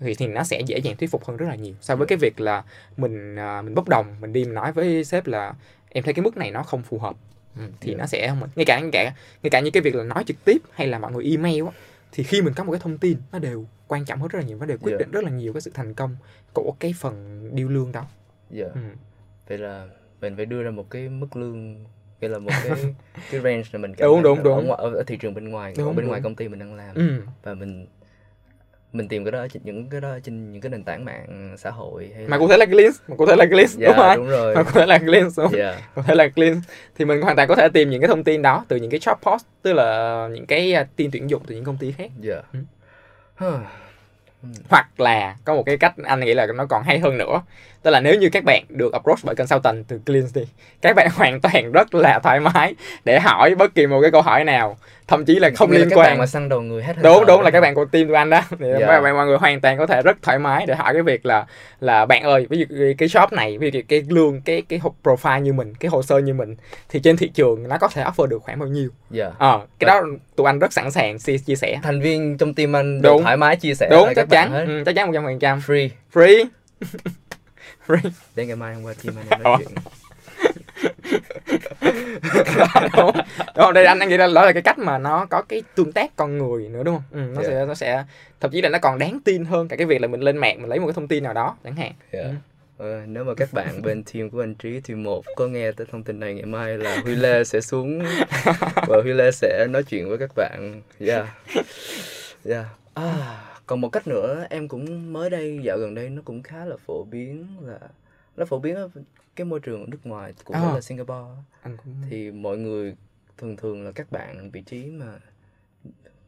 thì thì nó sẽ dễ dàng thuyết phục hơn rất là nhiều. So với cái việc là mình à, mình bốc đồng mình đi mình nói với sếp là em thấy cái mức này nó không phù hợp. Ừ, thì Dạ. nó sẽ không ngay cả ngay cả ngay cả những cái việc là nói trực tiếp hay là mọi người email á thì khi mình có một cái thông tin nó đều quan trọng hơn rất là nhiều nó đều quyết Dạ. định rất là nhiều cái sự thành công của cái phần điêu lương đó. Dạ. Ừ. vậy là mình phải đưa ra một cái mức lương gọi là một cái cái range là mình Đúng, thấy đúng, ở, đúng. ngoài, ở, thị trường bên ngoài Đúng, ở bên ngoài đúng. công ty mình đang làm. Ừ. và mình mình tìm cái đó trên những cái đó trên những cái nền tảng mạng xã hội hay mà là... cụ thể là clean mà cụ thể là clean dạ đúng không đúng rồi. Mà cụ thể là clean đúng dạ. Có thể là clean thì mình hoàn toàn có thể tìm những cái thông tin đó từ những cái job post tức là những cái à, tin tuyển dụng từ những công ty khác. Dạ. Ừ. hoặc là có một cái cách anh nghĩ là nó còn hay hơn nữa tức là nếu như các bạn được approach bởi consultant từ Cleans đi các bạn hoàn toàn rất là thoải mái để hỏi bất kỳ một cái câu hỏi nào. Thậm chí là không Nghĩa là liên các quan. bạn mà săn đầu người hết đúng đúng là các bạn của team tụi anh đó. Thì Dạ. mọi, mọi, mọi người hoàn toàn có thể rất thoải mái để hỏi cái việc là là bạn ơi ví dụ cái- shop này ví dụ cái, lương cái cái hồ- profile như mình cái hồ sơ như mình thì trên thị trường nó có thể offer được khoảng bao nhiêu? Dạ. ờ cái đó tụi anh rất sẵn sàng chia, chia sẻ. Thành viên trong team anh Đúng. thoải mái chia sẻ đúng chắc các bạn chắn. ừ, chắc chắn một trăm phần trăm. Free. Free free để ngày mai hôm qua team anh em nói chuyện đúng không đây anh anh nghĩ là đó là cái cách mà nó có cái tương tác con người nữa đúng không ừ, nó Dạ. sẽ nó sẽ thậm chí là nó còn đáng tin hơn cả cái việc là mình lên mạng mình lấy một cái thông tin nào đó chẳng hạn Dạ. Ừ. Ờ, nếu mà các bạn bên team của anh Trí team 1 có nghe tới thông tin này ngày mai là Huy Lê sẽ xuống và Huy Lê sẽ nói chuyện với các bạn. Yeah. Yeah. À, còn một cách nữa em cũng mới đây dạo gần đây nó cũng khá là phổ biến là nó phổ biến ở cái môi trường ở nước ngoài cũng À. là Singapore anh cũng thì mọi người thường thường là các bạn vị trí mà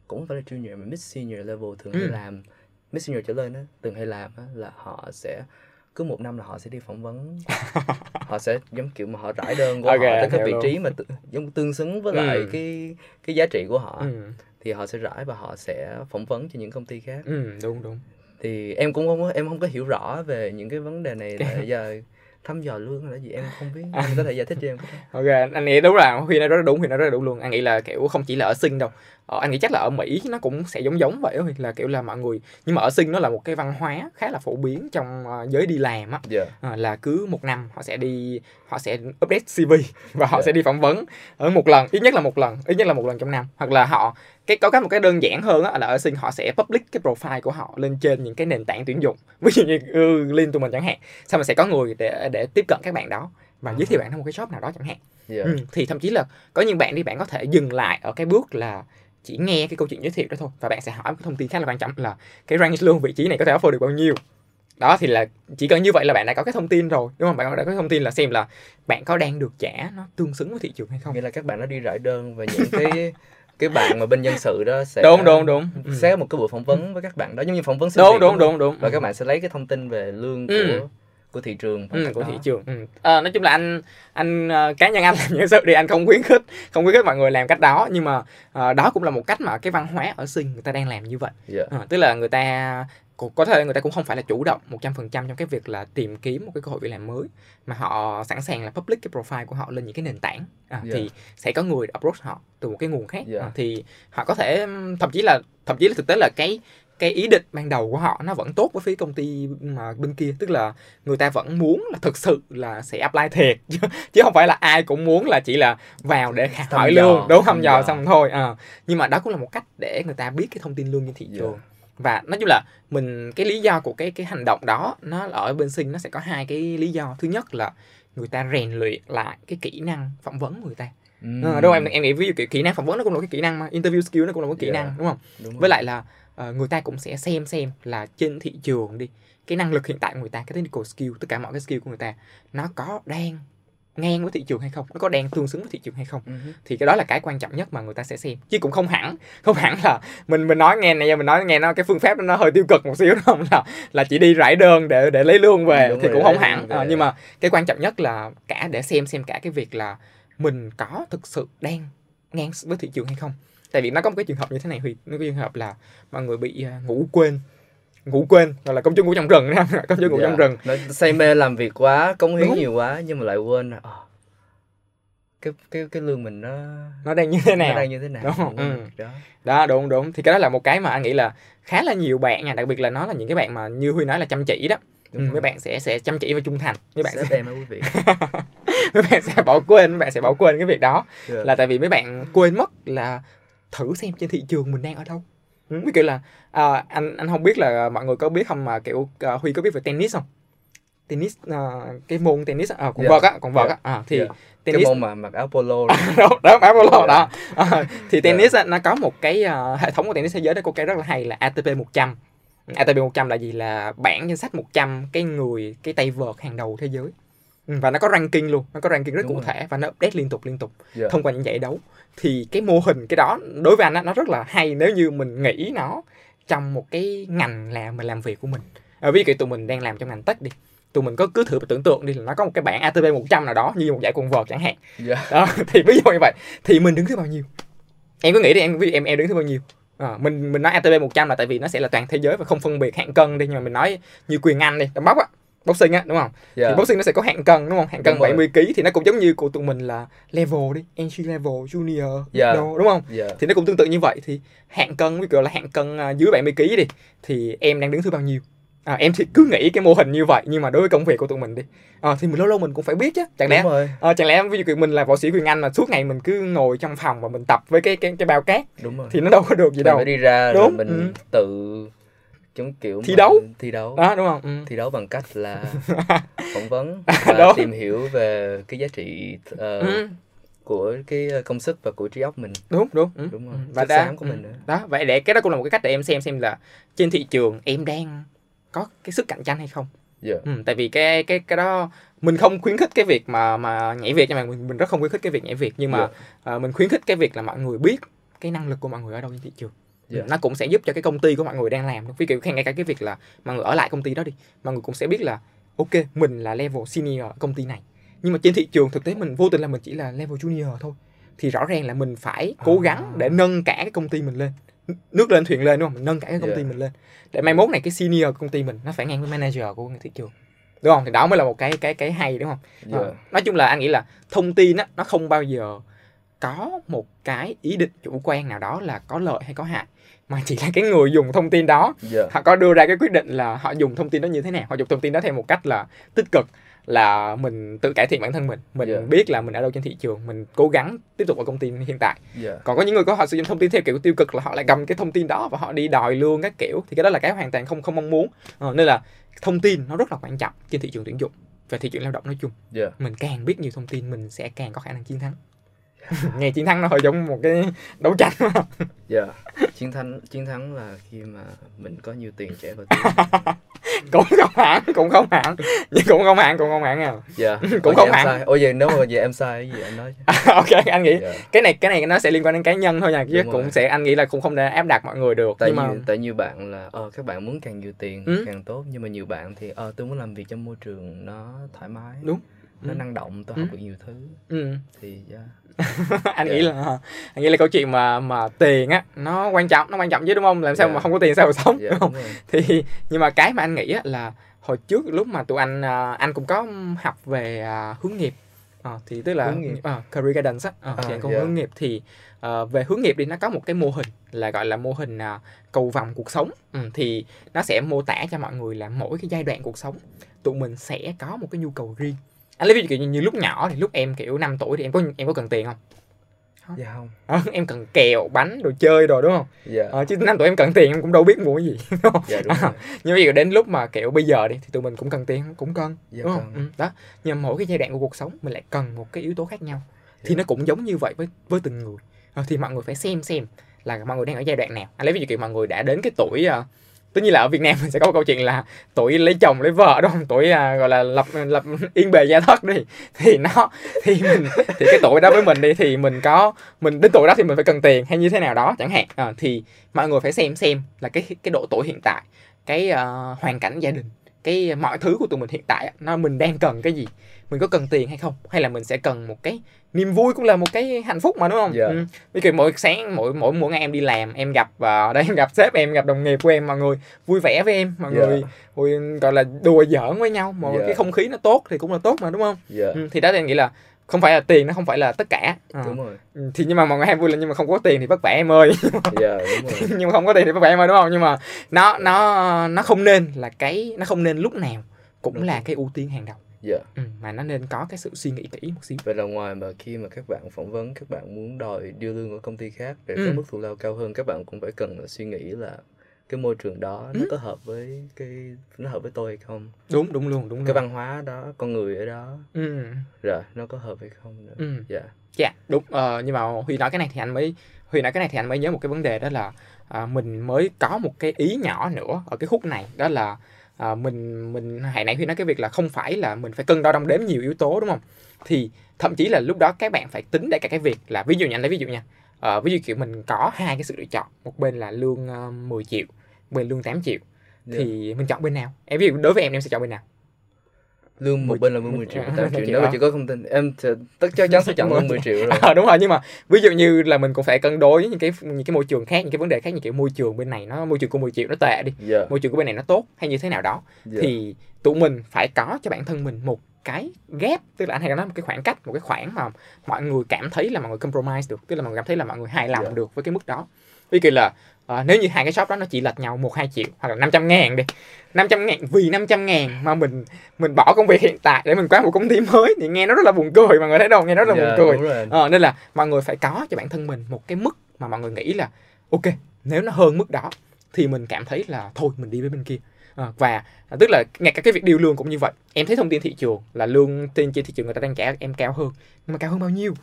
cũng không phải là junior mà mid senior level thường hay Ừ. làm mid senior trở lên á từng hay làm á là họ sẽ cứ một năm là họ sẽ đi phỏng vấn họ sẽ giống kiểu mà họ rải đơn của Ok, họ tới hiểu vị trí mà tự, giống tương xứng với lại Ừ. cái cái giá trị của họ ừ. Thì họ sẽ rải và họ sẽ phỏng vấn cho những công ty khác. Ừ đúng đúng. Thì em cũng không có em không có hiểu rõ về những cái vấn đề này là giờ thăm dò lương hay là gì em không biết. À. anh có thể giải thích cho em ok anh nghĩ đúng là huy nói rất là đúng huy nói rất là đúng luôn. Anh nghĩ là kiểu không chỉ là ở sinh đâu. Ờ, anh nghĩ chắc là ở mỹ nó cũng sẽ giống giống vậy Huy, là kiểu là mọi người nhưng mà ở sinh nó là một cái văn hóa khá là phổ biến trong ờ, giới đi làm á. Dạ. À, là cứ một năm họ sẽ đi họ sẽ update CV và họ Dạ. sẽ đi phỏng vấn ở một lần ít nhất là một lần ít nhất là một lần trong năm. Hoặc là họ cái có cái một cái đơn giản hơn á, là ở sinh họ sẽ public cái profile của họ lên trên những cái nền tảng tuyển dụng. Ví dụ như ừ, link tụi mình chẳng hạn. Xong rồi sẽ có người để để tiếp cận các bạn đó và giới thiệu bạn đến một cái shop nào đó chẳng hạn. Dạ. ừ, thì thậm chí là có những bạn đi bạn có thể dừng lại ở cái bước là chỉ nghe cái câu chuyện giới thiệu đó thôi và bạn sẽ hỏi một cái thông tin khá là quan trọng là cái range lương vị trí này có thể offer được bao nhiêu đó thì là chỉ cần như vậy là bạn đã có cái thông tin rồi. Đúng không? Bạn đã có cái thông tin là xem là bạn có đang được trả nó tương xứng với thị trường hay không. Nghĩa là các bạn nó đi rải đơn và những cái cái bạn mà bên nhân sự đó sẽ đúng đúng đúng. Ừ. sẽ có một cái buổi phỏng vấn với các bạn đó giống như phỏng vấn xin đúng đúng đúng. đúng và các bạn sẽ lấy cái thông tin về lương của Ừ. của thị trường ừ, của đó. thị trường ừ. Ờ, nói chung là anh anh ờ, cá nhân anh làm nhân sự thì anh không khuyến khích không khuyến khích mọi người làm cách đó nhưng mà ờ, đó cũng là một cách mà cái văn hóa ở sinh người ta đang làm như vậy Dạ. Ờ, tức là người ta có thể người ta cũng không phải là chủ động 100% trong cái việc là tìm kiếm một cái cơ hội việc làm mới mà họ sẵn sàng là public cái profile của họ lên những cái nền tảng à, Dạ. thì sẽ có người approach họ từ một cái nguồn khác Dạ. À, thì họ có thể thậm chí là thậm chí là thực tế là cái cái ý định ban đầu của họ nó vẫn tốt với phía công ty mà bên kia tức là người ta vẫn muốn là thực sự là sẽ apply thiệt chứ, chứ không phải là ai cũng muốn là chỉ là vào để Thăm hỏi dò, lương đúng thăm dò xong thôi à. nhưng mà đó cũng là một cách để người ta biết cái thông tin lương trên thị Dạ. trường và nói chung là mình cái lý do của cái cái hành động đó nó ở bên sinh nó sẽ có hai cái lý do thứ nhất là người ta rèn luyện lại cái kỹ năng phỏng vấn của người ta Ừm. Ờ, đúng không? em em nghĩ ví dụ kỹ, kỹ năng phỏng vấn nó cũng là cái kỹ năng mà interview skill nó cũng là một cái kỹ Dạ. năng đúng không Đúng với rồi. lại là ờ, người ta cũng sẽ xem xem là trên thị trường đi cái năng lực hiện tại của người ta cái technical skill tất cả mọi cái skill của người ta nó có đang ngang với thị trường hay không? Nó có đang tương xứng với thị trường hay không? Hứ. thì cái đó là cái quan trọng nhất mà người ta sẽ xem. Chứ cũng không hẳn không hẳn là mình mình nói nghe này mình nói nghe nó cái phương pháp nó hơi tiêu cực một xíu đúng không? Là là chỉ đi rải đơn để để lấy lương về Đúng thì rồi, cũng không hẳn. Ờ, nhưng mà cái quan trọng nhất là cả để xem xem cả cái việc là mình có thực sự đang ngang với thị trường hay không tại vì nó có một cái trường hợp như thế này huy nó có trường hợp là mọi người bị à, ngủ quên ngủ quên gọi là công chúa ngủ trong rừng đó công chúa ngủ Dạ. trong rừng nó say mê làm việc quá cống hiến Đúng. nhiều quá nhưng mà lại quên ờ, cái cái cái lương mình nó nó đang như thế nào nó đang như thế nào Đúng không? Mình quên Ừ. đó đó đúng đúng thì cái đó là một cái mà anh nghĩ là khá là nhiều bạn nha đặc biệt là nó là những cái bạn mà như huy nói là chăm chỉ đó Đúng ừ, rồi. mấy bạn sẽ sẽ chăm chỉ và trung thành mấy bạn sẽ, á quý vị mấy bạn sẽ bỏ quên mấy bạn sẽ bỏ quên cái việc đó Dạ. là tại vì mấy bạn quên mất là thử xem trên thị trường mình đang ở đâu ừ, ví dụ là à, anh anh không biết là mọi người có biết không mà kiểu à, huy có biết về tennis không tennis à, cái môn tennis à, quần Dạ. vợt á quần vợt Dạ. á à, thì Dạ. cái tennis môn mà mặc áo polo đó. đó đó áo polo đó Dạ. Ờ, thì tennis á, nó có một cái ờ, hệ thống của tennis thế giới nó có cái rất là hay là ATP 100 ATP 100 là gì là bảng danh sách 100 cái người cái tay vợt hàng đầu thế giới và nó có ranking luôn nó có ranking rất Đúng cụ rồi. thể và nó update liên tục liên tục Dạ. thông qua những giải đấu. Thì cái mô hình cái đó đối với anh á, nó rất là hay nếu như mình nghĩ nó trong một cái ngành là mình làm việc của mình. À, ví dụ tụi mình đang làm trong ngành tech đi tụi mình có cứ thử tưởng tượng đi là nó có một cái bảng ATP 100 nào đó như một giải quần vợt chẳng hạn. Dạ. Đó thì ví dụ như vậy. Thì mình đứng thứ bao nhiêu? Em cứ nghĩ đi em ví dụ em em đứng thứ bao nhiêu? À, mình mình nói ATP 100 là tại vì nó sẽ là toàn thế giới và không phân biệt hạng cân đi nhưng mà mình nói như quyền Anh đi đấm bóc á boxing á đúng không? Dạ. thì boxing nó sẽ có hạng cân đúng không? Hạng cân Đúng rồi. 70 kg thì nó cũng giống như của tụi mình là level đi entry level junior Dạ. đồ, đúng không? Dạ. Thì nó cũng tương tự như vậy. Thì hạng cân ví dụ là hạng cân à, dưới 70 kg đi thì em đang đứng thứ bao nhiêu? À, em thì cứ nghĩ cái mô hình như vậy nhưng mà đối với công việc của tụi mình đi. À, thì mình lâu lâu mình cũng phải biết chứ chẳng lẽ đúng rồi. Ờ, chẳng lẽ ví dụ mình là võ sĩ quyền Anh mà suốt ngày mình cứ ngồi trong phòng và mình tập với cái cái cái bao cát đúng rồi. thì nó đâu có được gì mình đâu. phải đi ra rồi Đúng, mình ừ. tự giống kiểu Thi đấu. thi đấu đó đúng không ừ. thi đấu bằng cách là phỏng vấn Đúng. và tìm hiểu về cái giá trị ờ, Ừ, của cái ờ, công sức và của trí óc mình đúng đúng ừ. đúng rồi Ừ, và xám của ừ. mình nữa đó vậy để cái đó cũng là một cái cách để em xem xem là trên thị trường em đang có cái sức cạnh tranh hay không dạ ừ, tại vì cái cái cái đó mình không khuyến khích cái việc mà mà nhảy việc nhưng mà mình mình rất không khuyến khích cái việc nhảy việc nhưng mà Dạ. ờ, mình khuyến khích cái việc là mọi người biết cái năng lực của mọi người ở đâu trên thị trường Dạ. nó cũng sẽ giúp cho cái công ty của mọi người đang làm. Ví dụ ngay cả cái việc là mọi người ở lại công ty đó đi mọi người cũng sẽ biết là ok mình là level senior ở công ty này. Nhưng mà trên thị trường thực tế mình vô tình là mình chỉ là level junior thôi. Thì rõ ràng là mình phải cố À. gắng để nâng cả cái công ty mình lên. Nước lên thuyền lên đúng không? Mình nâng cả cái công ty Dạ. mình lên. Để mai mốt này cái senior của công ty mình nó phải ngang với manager của thị trường. Đúng không? Thì đó mới là một cái cái cái hay đúng không? Ờ, nói chung là anh nghĩ là thông tin á nó không bao giờ có một cái ý định chủ quan nào đó là có lợi hay có hại mà chỉ là cái người dùng thông tin đó. Dạ. Họ có đưa ra cái quyết định là họ dùng thông tin đó như thế nào? Họ dùng thông tin đó theo một cách là tích cực là mình tự cải thiện bản thân mình. Mình Dạ. biết là mình ở đâu trên thị trường mình cố gắng tiếp tục ở công ty hiện tại. Dạ. Còn có những người có họ sử dụng thông tin theo kiểu tiêu cực là họ lại cầm cái thông tin đó và họ đi đòi lương các kiểu. Thì cái đó là cái hoàn toàn không không mong muốn. Ờ, nên là thông tin nó rất là quan trọng trên thị trường tuyển dụng và thị trường lao động nói chung. Dạ. Mình càng biết nhiều thông tin mình sẽ càng có khả năng chiến thắng nghe chiến thắng nó hơi giống một cái đấu tranh dạ chiến thắng chiến thắng là khi mà mình có nhiều tiền trả vào tiền cũng không hẳn cũng không hẳn nhưng cũng không hẳn cũng không hẳn à dạ Cũng không hẳn. ủa vậy nếu mà vậy em sai cái gì anh nói ok anh nghĩ dạ. cái này cái này nó sẽ liên quan đến cá nhân thôi nha chứ Đúng cũng rồi. sẽ anh nghĩ là cũng không thể áp đặt mọi người được tại nhưng mà tại nhiều bạn là ờ các bạn muốn càng nhiều tiền Ừ. càng tốt nhưng mà nhiều bạn thì ờ tôi muốn làm việc trong môi trường nó thoải mái Đúng. nó Ừ. năng động tôi Ừ. học được nhiều thứ ừ. thì yeah. anh Dạ. nghĩ là anh nghĩ là câu chuyện mà mà tiền á nó quan trọng nó quan trọng chứ đúng không? Làm sao Dạ. mà không có tiền sao mà sống dạ đúng không? đúng thì nhưng mà cái mà anh nghĩ á là hồi trước lúc mà tụi anh à, anh cũng có học về à, hướng nghiệp. Ờ, thì tức là à, career guidance á. Ờ, À, thì có dạ. hướng nghiệp thì ờ, về hướng nghiệp đi nó có một cái mô hình là gọi là mô hình à, cầu vòng cuộc sống. Ừ, thì nó sẽ mô tả cho mọi người là mỗi cái giai đoạn cuộc sống tụi mình sẽ có một cái nhu cầu riêng anh lấy ví dụ kiểu như, như lúc nhỏ thì lúc em kiểu 5 tuổi thì em có em có cần tiền không? Dạ không. Ờ, em cần kẹo bánh đồ chơi rồi đúng không? Dạ. Ờ, chứ năm tuổi em cần tiền em cũng đâu biết mua cái gì đúng không? dạ đúng rồi. Nhưng bây giờ đến lúc mà kiểu bây giờ đi thì tụi mình cũng cần tiền cũng cần Dạ đúng không? cần. ừ, đó. Nhưng mỗi cái giai đoạn của cuộc sống mình lại cần một cái yếu tố khác nhau. Thì Dạ. nó cũng giống như vậy với với từng người. Ờ, thì mọi người phải xem xem là mọi người đang ở giai đoạn nào. Anh lấy ví dụ kiểu mọi người đã đến cái tuổi ờ, tất nhiên là ở Việt Nam mình sẽ có một câu chuyện là tuổi lấy chồng lấy vợ đúng không? Tuổi à, gọi là lập lập yên bề gia thất đi. Thì nó thì mình thì cái tuổi đó với mình đi thì mình có mình đến tuổi đó thì mình phải cần tiền hay như thế nào đó chẳng hạn. À, thì mọi người phải xem xem là cái cái độ tuổi hiện tại cái uh, hoàn cảnh gia đình cái mọi thứ của tụi mình hiện tại nó mình đang cần cái gì mình có cần tiền hay không hay là mình sẽ cần một cái niềm vui cũng là một cái hạnh phúc mà đúng không Dạ. ừ. dụ mỗi sáng mỗi mỗi mỗi ngày em đi làm em gặp vào đây em gặp sếp em gặp đồng nghiệp của em mọi người vui vẻ với em mọi Dạ. người vui, gọi là đùa giỡn với nhau mọi Dạ. cái không khí nó tốt thì cũng là tốt mà đúng không dạ ừ. thì đó thì em nghĩ là không phải là tiền nó không phải là tất cả Ờ. đúng rồi Ừ, thì nhưng mà mọi người hay vui là nhưng mà không có tiền thì vất vả em ơi dạ đúng rồi nhưng mà không có tiền thì vất vả em ơi đúng không nhưng mà nó nó nó không nên là cái nó không nên lúc nào cũng Đúng là cái ưu tiên hàng đầu dạ. Ừ, mà nó nên có cái sự suy nghĩ kỹ một xíu. Vậy là ngoài mà khi mà các bạn phỏng vấn các bạn muốn đòi điêu lương ở công ty khác để Ừ. có mức thù lao cao hơn các bạn cũng phải cần là suy nghĩ là cái môi trường đó nó Ừ. có hợp với cái nó hợp với tôi hay không? Đúng đúng luôn đúng cái luôn. văn hóa đó con người ở đó. Ừ. Rồi nó có hợp hay không nữa? Ừ. Dạ. Dạ đúng. Ờ, nhưng mà huy nói cái này thì anh mới huy nói cái này thì anh mới nhớ một cái vấn đề đó là à, mình mới có một cái ý nhỏ nữa ở cái khúc này đó là à, mình mình hồi nãy huy nói cái việc là không phải là mình phải cân đo đong đếm nhiều yếu tố đúng không? Thì thậm chí là lúc đó các bạn phải tính để cả cái việc là ví dụ như anh lấy ví dụ nha. Ờ, ví dụ kiểu mình có hai cái sự lựa chọn một bên là lương uh, 10 triệu một bên lương 8 triệu. Dạ. thì mình chọn bên nào? Em ví dụ đối với em em sẽ chọn bên nào lương một 10 bên là lương 10 triệu. 8 triệu triệu nếu mà chị có thông tin. Em sẽ- tất chắc chắn sẽ chọn lương 10 triệu rồi. Ờ, đúng rồi nhưng mà ví dụ như là mình cũng phải cân đối những cái những cái môi trường khác những cái vấn đề khác như kiểu môi trường bên này nó môi trường của 10 triệu nó tệ đi. Dạ. Môi trường của bên này nó tốt hay như thế nào đó. Dạ. Thì tụi mình phải có cho bản thân mình một cái gap. Tức là anh hay nói một cái khoảng cách một cái khoảng mà mọi người cảm thấy là mọi người compromise được. Tức là mọi người cảm thấy là mọi người hài lòng Dạ. được với cái mức đó. Ví dụ là ờ, nếu như hai cái shop đó nó chỉ lệch nhau một hai triệu hoặc là 500 ngàn đi. 500 ngàn vì 500 ngàn mà mình mình bỏ công việc hiện tại để mình qua một công ty mới thì nghe nó rất là buồn cười mọi người thấy đâu? Nghe nó rất là Dạ, buồn cười. Ờ, nên là mọi người phải có cho bản thân mình một cái mức mà mọi người nghĩ là ok nếu nó hơn mức đó thì mình cảm thấy là thôi mình đi với bên kia. Ờ, và à, tức là ngay cả cái việc điều lương cũng như vậy. Em thấy thông tin thị trường là lương trên trên thị trường người ta đang trả em cao hơn. Nhưng mà cao hơn bao nhiêu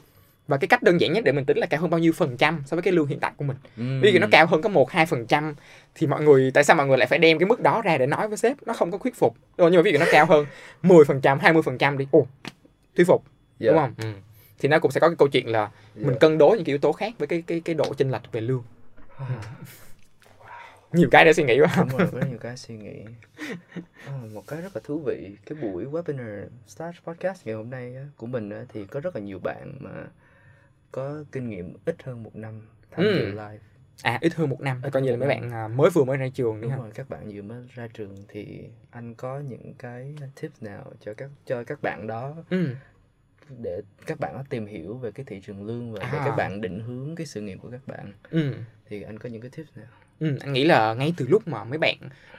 và cái cách đơn giản nhất để mình tính là cao hơn bao nhiêu phần trăm so với cái lương hiện tại của mình. Ừm. ví dụ nó cao hơn có một hai phần trăm thì mọi người tại sao mọi người lại phải đem cái mức đó ra để nói với sếp? Nó không có thuyết phục. Đúng không? nhưng mà ví dụ nó cao hơn 10 phần trăm hai mươi phần trăm đi ồ thuyết phục Dạ, đúng không? Ừ. thì nó cũng sẽ có cái câu chuyện là mình dạ. cân đối những cái yếu tố khác với cái cái cái độ chênh lệch về lương. Nhiều cái để suy nghĩ quá. Đúng rồi có nhiều cái suy nghĩ. Ờ, một cái rất là thú vị cái buổi webinar start podcast ngày hôm nay của mình thì có rất là nhiều bạn mà có kinh nghiệm ít hơn một năm tham Ừ. dự live à ít hơn một năm Ít coi như là mấy bạn à, mới vừa mới ra trường đúng ha rồi các bạn vừa mới ra trường thì anh có những cái tips nào cho các cho các bạn đó ừ. để các bạn đó tìm hiểu về cái thị trường lương và để À. các bạn định hướng cái sự nghiệp của các bạn Ừ. thì anh có những cái tips nào Ừ, anh nghĩ là ngay từ lúc mà mấy bạn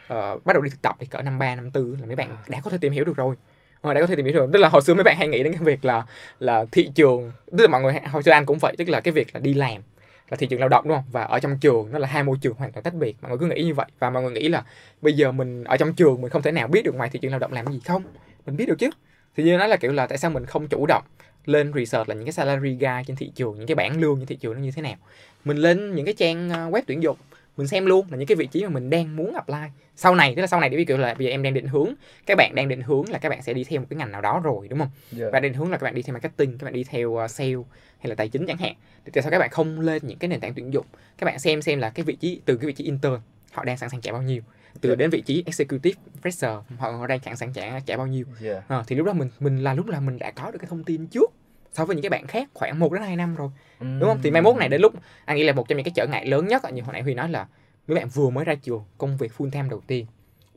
ờ, bắt đầu đi thực tập thì cỡ năm ba năm tư là mấy bạn đã có thể tìm hiểu được rồi ngoài đã có thể tìm hiểu được tức là hồi xưa mấy bạn hay nghĩ đến cái việc là là thị trường, tức là mọi người hồi xưa anh cũng vậy, tức là cái việc là đi làm là thị trường lao động, đúng không? Và ở trong trường nó là hai môi trường hoàn toàn tách biệt. Mọi người cứ nghĩ như vậy. Và mọi người nghĩ là bây giờ mình ở trong trường mình không thể nào biết được ngoài thị trường lao động làm cái gì không? Mình biết được chứ. Thì như nói là kiểu là tại sao mình không chủ động lên research là những cái salary guide trên thị trường, những cái bảng lương trên thị trường nó như thế nào? Mình lên những cái trang ờ, web tuyển dụng mình xem luôn là những cái vị trí mà mình đang muốn apply. Sau này tức là sau này để ví dụ là bây giờ em đang định hướng các bạn đang định hướng là các bạn sẽ đi theo một cái ngành nào đó rồi đúng không? Dạ. Và định hướng là các bạn đi theo marketing các bạn đi theo uh, sale hay là tài chính chẳng hạn. Thì tại sao các bạn không lên những cái nền tảng tuyển dụng? Các bạn xem xem là cái vị trí từ cái vị trí intern họ đang sẵn sàng trả bao nhiêu? Từ Dạ. đến vị trí executive fresher họ, họ đang sẵn sàng trả trả bao nhiêu? Dạ. Ờ, thì lúc đó mình mình là lúc là mình đã có được cái thông tin trước so với những cái bạn khác khoảng 1 đến 2 năm rồi. Đúng không? Thì mai mốt này đến lúc anh nghĩ là một trong những cái trở ngại lớn nhất như hồi nãy huy nói là mấy bạn vừa mới ra trường công việc full time đầu tiên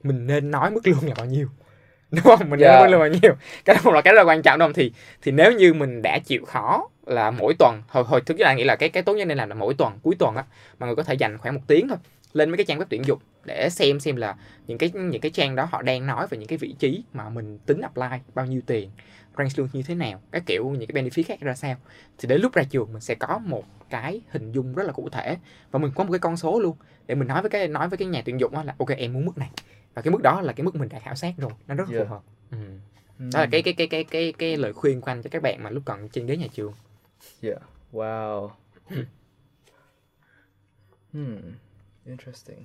mình nên nói mức lương là bao nhiêu? Đúng không? Mình nên Dạ. nói mức lương bao nhiêu? Cái đó là cái rất là quan trọng đúng không? Thì thì nếu như mình đã chịu khó là mỗi tuần hồi hồi thực ra anh nghĩ là cái cái tốt nhất nên làm là mỗi tuần cuối tuần á mọi người có thể dành khoảng một tiếng thôi lên mấy cái trang web tuyển dụng để xem xem là những cái những cái trang đó họ đang nói về những cái vị trí mà mình tính apply bao nhiêu tiền range lương như thế nào các kiểu những cái benefit khác ra sao thì đến lúc ra trường mình sẽ có một cái hình dung rất là cụ thể và mình có một cái con số luôn để mình nói với cái nói với cái nhà tuyển dụng là ok em muốn mức này và cái mức đó là cái mức mình đã khảo sát rồi nó rất Dạ. phù hợp ừ. đó là cái cái cái cái cái cái lời khuyên của anh cho các bạn mà lúc còn trên ghế nhà trường Yeah. Wow. Hmm. Interesting.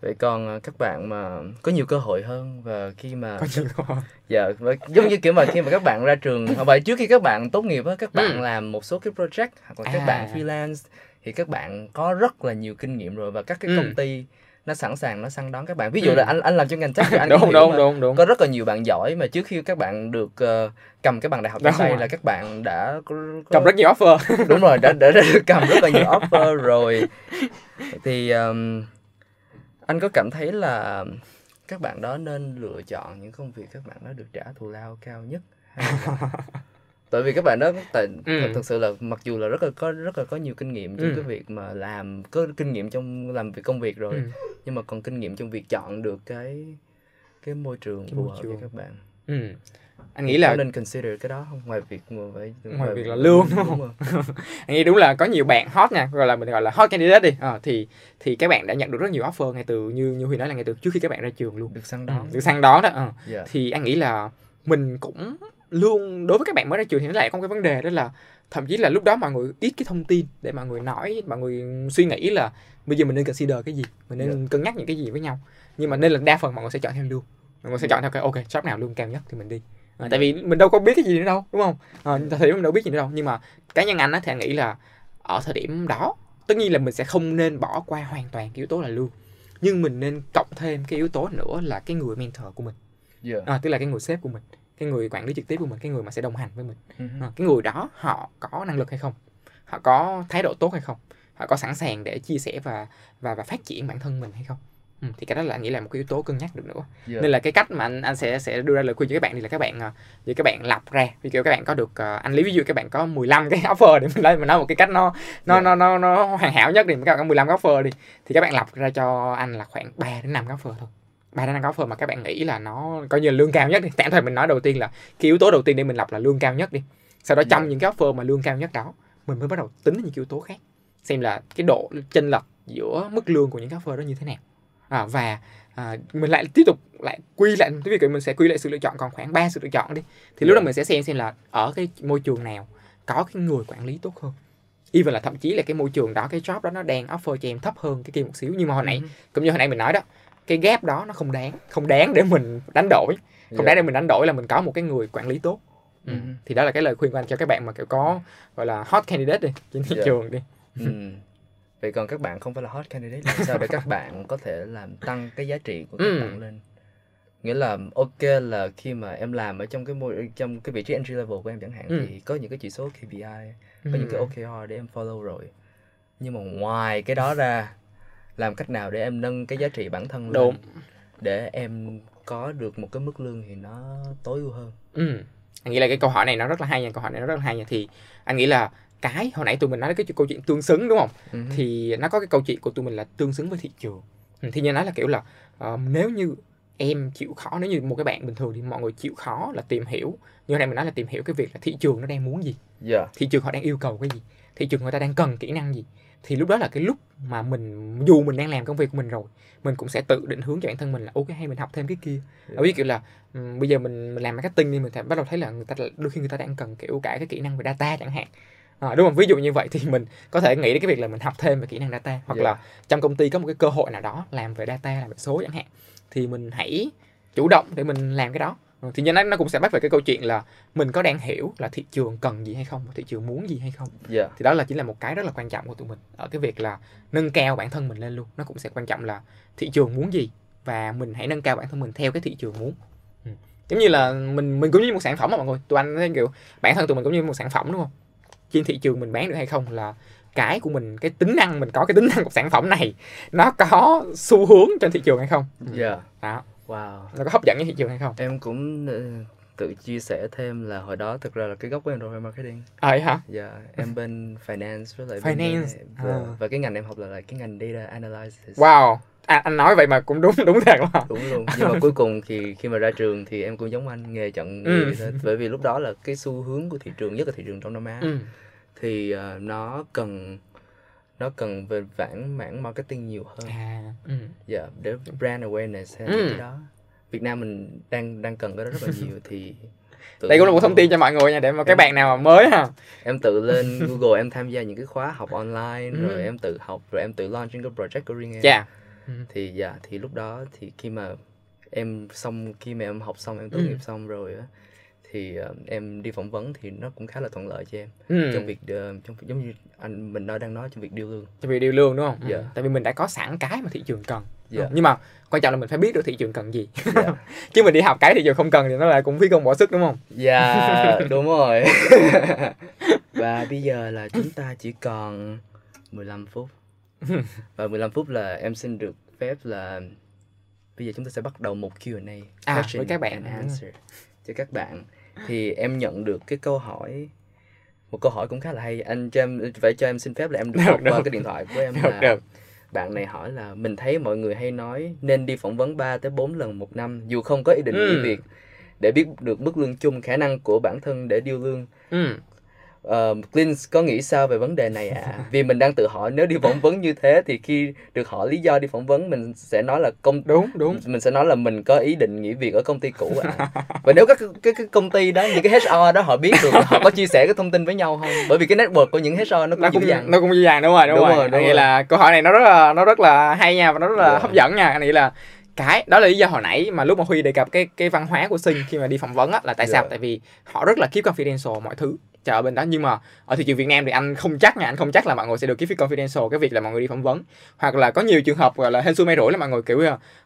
Vậy còn à, các bạn mà có nhiều cơ hội hơn và khi mà có nhiều không dạ và giống như kiểu mà khi mà các bạn ra trường hoặc vậy trước khi các bạn tốt nghiệp á các bạn Ừ. làm một số cái project hoặc là các À. bạn freelance thì các bạn có rất là nhiều kinh nghiệm rồi và các cái Ừ. công ty nó sẵn sàng nó săn đón các bạn ví dụ Ừ. là anh anh làm trong ngành tech thì anh đúng đúng đúng đúng có rất là nhiều bạn giỏi mà trước khi các bạn được ờ, cầm cái bằng đại học trong tay là các bạn đã có, có cầm rất nhiều offer đúng rồi đã, đã, đã được cầm rất là nhiều offer rồi thì um, anh có cảm thấy là các bạn đó nên lựa chọn những công việc các bạn đó được trả thù lao cao nhất tại vì các bạn đó tại Ừ. thật, thực sự là mặc dù là rất là có rất là có nhiều kinh nghiệm trong Ừ. cái việc mà làm có kinh nghiệm trong làm việc công việc rồi Ừ. nhưng mà còn kinh nghiệm trong việc chọn được cái cái môi trường phù hợp với các bạn ừ. anh nghĩ là có nên consider cái đó không ngoài việc mà phải Ngoài việc là lương, đúng không? anh nghĩ đúng là có nhiều bạn hot nha gọi là mình gọi là hot candidate đi Ờ, thì thì các bạn đã nhận được rất nhiều offer ngay từ như như huy nói là ngay từ trước khi các bạn ra trường luôn được săn ừ. đón được săn đón đó ờ. Dạ. thì anh nghĩ là mình cũng luôn đối với các bạn mới ra trường thì nó lại có một cái vấn đề đó là thậm chí là lúc đó mọi người ít cái thông tin để mọi người nói mọi người suy nghĩ là bây giờ mình nên consider cái gì mình nên cân nhắc những cái gì với nhau nhưng mà nên là đa phần mọi người sẽ chọn theo lương người sẽ chọn theo cái ok job nào lương cao nhất thì mình đi. À, tại vì mình đâu có biết cái gì nữa đâu đúng không? À, thời điểm mình đâu biết gì nữa đâu. Nhưng mà cá nhân anh á thì anh nghĩ là ở thời điểm đó tất nhiên là mình sẽ không nên bỏ qua hoàn toàn cái yếu tố là lương. Nhưng mình nên cộng thêm cái yếu tố nữa là cái người mentor của mình. Yeah. à, tức là cái người sếp của mình cái người quản lý trực tiếp của mình cái người mà sẽ đồng hành với mình. Mhm. à, cái người đó họ có năng lực hay không? Họ có thái độ tốt hay không? Họ có sẵn sàng để chia sẻ và và và phát triển bản thân mình hay không ừ, thì cái đó là anh nghĩ là một cái yếu tố cân nhắc được nữa. Yeah. nên là cái cách mà anh anh sẽ sẽ đưa ra lời khuyên cho các bạn thì là các bạn à, thì các bạn lọc ra. Ví dụ các bạn có được à, anh lấy ví dụ các bạn có 15 cái offer để mình nói mình nói một cái cách nó nó Yeah. nó nó nó hoàn hảo nhất đi các bạn có 15 cái offer đi thì các bạn lọc ra cho anh là khoảng 3 đến 5 cái offer thôi. Ba đến năm cái offer mà các bạn nghĩ là nó coi như là lương cao nhất đi. Tạm thời mình nói đầu tiên là cái yếu tố đầu tiên để mình lọc là lương cao nhất đi. Sau đó trong Yeah. những cái offer mà lương cao nhất đó mình mới bắt đầu tính những cái yếu tố khác. Xem là cái độ chênh lệch giữa mức lương của những cái offer đó như thế nào à, và à, mình lại tiếp tục lại quy lại cái việc mình sẽ quy lại sự lựa chọn còn khoảng 3 sự lựa chọn đi thì lúc đó Yeah. mình sẽ xem xem là ở cái môi trường nào có cái người quản lý tốt hơn even là thậm chí là cái môi trường đó cái job đó nó đang offer cho em thấp hơn cái kia một xíu nhưng mà hồi nãy Mhm. cũng như hồi nãy mình nói đó cái gap đó nó không đáng không đáng để mình đánh đổi không Yeah. đáng để mình đánh đổi là mình có một cái người quản lý tốt ừ. Mhm. thì đó là cái lời khuyên của anh cho các bạn mà kiểu có gọi là hot candidate đi trên thị Yeah. trường đi Ừ. Vậy còn các bạn không phải là hot candidate làm sao để các bạn có thể làm tăng cái giá trị của các Ừ. bạn lên? Nghĩa là ok là khi mà em làm ở trong cái môi trong cái vị trí entry level của em chẳng hạn Ừ. thì có những cái chỉ số KPI, có những cái OKR để em follow rồi. Nhưng mà ngoài cái đó ra làm cách nào để em nâng cái giá trị bản thân lên Đúng. để em có được một cái mức lương thì nó tối ưu hơn. Ừ. Anh nghĩ là cái câu hỏi này nó rất là hay nha, câu hỏi này nó rất là hay nha. Thì anh nghĩ là cái hồi nãy tụi mình nói cái câu chuyện tương xứng đúng không? Ừ. Thì nó có cái câu chuyện của tụi mình là tương xứng với thị trường. Ừ, thì như nói là kiểu là ờ, nếu như em chịu khó nếu như một cái bạn bình thường thì mọi người chịu khó là tìm hiểu như nãy mình nói là tìm hiểu cái việc là thị trường nó đang muốn gì Yeah. thị trường họ đang yêu cầu cái gì thị trường người ta đang cần kỹ năng gì thì lúc đó là cái lúc mà mình dù mình đang làm công việc của mình rồi mình cũng sẽ tự định hướng cho bản thân mình là ok hay mình học thêm cái kia ở ví dụ kiểu là ừm, bây giờ mình, mình làm marketing đi mình bắt đầu thấy là người ta đôi khi người ta đang cần kiểu cả cái kỹ năng về data chẳng hạn à, đúng không? Ví dụ như vậy thì mình có thể nghĩ đến cái việc là mình học thêm về kỹ năng data hoặc Yeah. là trong công ty có một cái cơ hội nào đó làm về data làm về số chẳng hạn thì mình hãy chủ động để mình làm cái đó. Ừ, thì nhân nó nó cũng sẽ bắt về cái câu chuyện là mình có đang hiểu là thị trường cần gì hay không thị trường muốn gì hay không. Yeah. thì đó là chính là một cái rất là quan trọng của tụi mình ở cái việc là nâng cao bản thân mình lên luôn. Nó cũng sẽ quan trọng là thị trường muốn gì và mình hãy nâng cao bản thân mình theo cái thị trường muốn. Ừ. giống như là mình mình cũng như một sản phẩm mà mọi người. Tụi anh thấy kiểu bản thân tụi mình cũng như một sản phẩm đúng không trên thị trường mình bán được hay không là cái của mình cái tính năng mình có cái tính năng của sản phẩm này nó có xu hướng trên thị trường hay không. Yeah. đó Wow. nó có hấp dẫn với thị trường hay không Em cũng ờ, tự chia sẻ thêm là hồi đó thực ra là cái gốc của em rồi marketing. ờ vậy hả Dạ, em bên finance với lại bên Finance, và, à. và cái ngành em học là, là cái ngành data analysis. wow à, anh nói vậy mà cũng đúng đúng thật mà Đúng luôn. Nhưng mà cuối cùng thì khi mà ra trường thì em cũng giống anh nghề chọn Ừ. Bởi vì lúc đó là cái xu hướng của thị trường nhất là thị trường Đông Nam Á ừ. thì ờ, nó cần nó cần về vãn mảng marketing nhiều hơn. à ừ. Dạ, để brand awareness hay Ừ. cái đó. Việt Nam mình đang đang cần cái đó rất là nhiều thì đây cũng là một thông tin cho mọi người nha để mà các bạn nào mà mới ha em tự lên Google em tham gia những cái khóa học online Ừ. rồi em tự học rồi em tự launch những cái project của riêng em thì dạ thì lúc đó thì khi mà em xong khi mà em học xong em tốt Ừ. nghiệp xong rồi á thì ờ, em đi phỏng vấn thì nó cũng khá là thuận lợi cho em ừ. trong việc ờ, trong giống như anh mình nói đang nói trong việc điêu lương. Cho việc điều lương đúng không? Dạ. tại vì mình đã có sẵn cái mà thị trường cần. Dạ. nhưng mà quan trọng là mình phải biết được thị trường cần gì. Dạ. Chứ mình đi học cái thị trường không cần thì nó lại cũng phí công bỏ sức đúng không? Dạ đúng rồi. Và bây giờ là chúng ta chỉ còn 15 phút và 15 phút là em xin được phép là bây giờ chúng ta sẽ bắt đầu một Q&A À, với các bạn. and answer cho các bạn thì em nhận được cái câu hỏi một câu hỏi cũng khá là hay anh cho em phải cho em xin phép là em được Được, đọc qua được. cái điện thoại của em được là được bạn này hỏi là mình thấy mọi người hay nói nên đi phỏng vấn 3 tới 4 lần một năm dù không có ý định nghỉ Ừ. việc để biết được mức lương chung khả năng của bản thân để điêu lương ừ. Uh, Clint có nghĩ sao về vấn đề này ạ? À? Vì mình đang tự hỏi nếu đi phỏng vấn như thế thì khi được hỏi lý do đi phỏng vấn mình sẽ nói là công đúng đúng mình sẽ nói là mình có ý định nghỉ việc ở công ty cũ ạ. Và nếu các cái, cái công ty đó những cái HR đó họ biết được họ có chia sẻ cái thông tin với nhau không? Bởi vì cái network của những HR nó cũng nó cũng dữ dằn. nó cũng dễ dàng đúng rồi đúng, Đúng rồi, rồi, đúng Anh nghĩ rồi. là câu hỏi này nó rất là nó rất là hay nha và nó rất là Dạ. hấp dẫn nha anh nghĩ là cái đó là lý do hồi nãy mà lúc mà huy đề cập cái cái văn hóa của sinh khi mà đi phỏng vấn á là tại sao Dạ. tại vì họ rất là keep confidential mọi thứ chờ ở bên đó. Nhưng mà ở thị trường Việt Nam thì anh không chắc nha anh không chắc là mọi người sẽ được cái phía confidential cái việc là mọi người đi phỏng vấn. Hoặc là có nhiều trường hợp gọi là hên xui may rủi là mọi người kiểu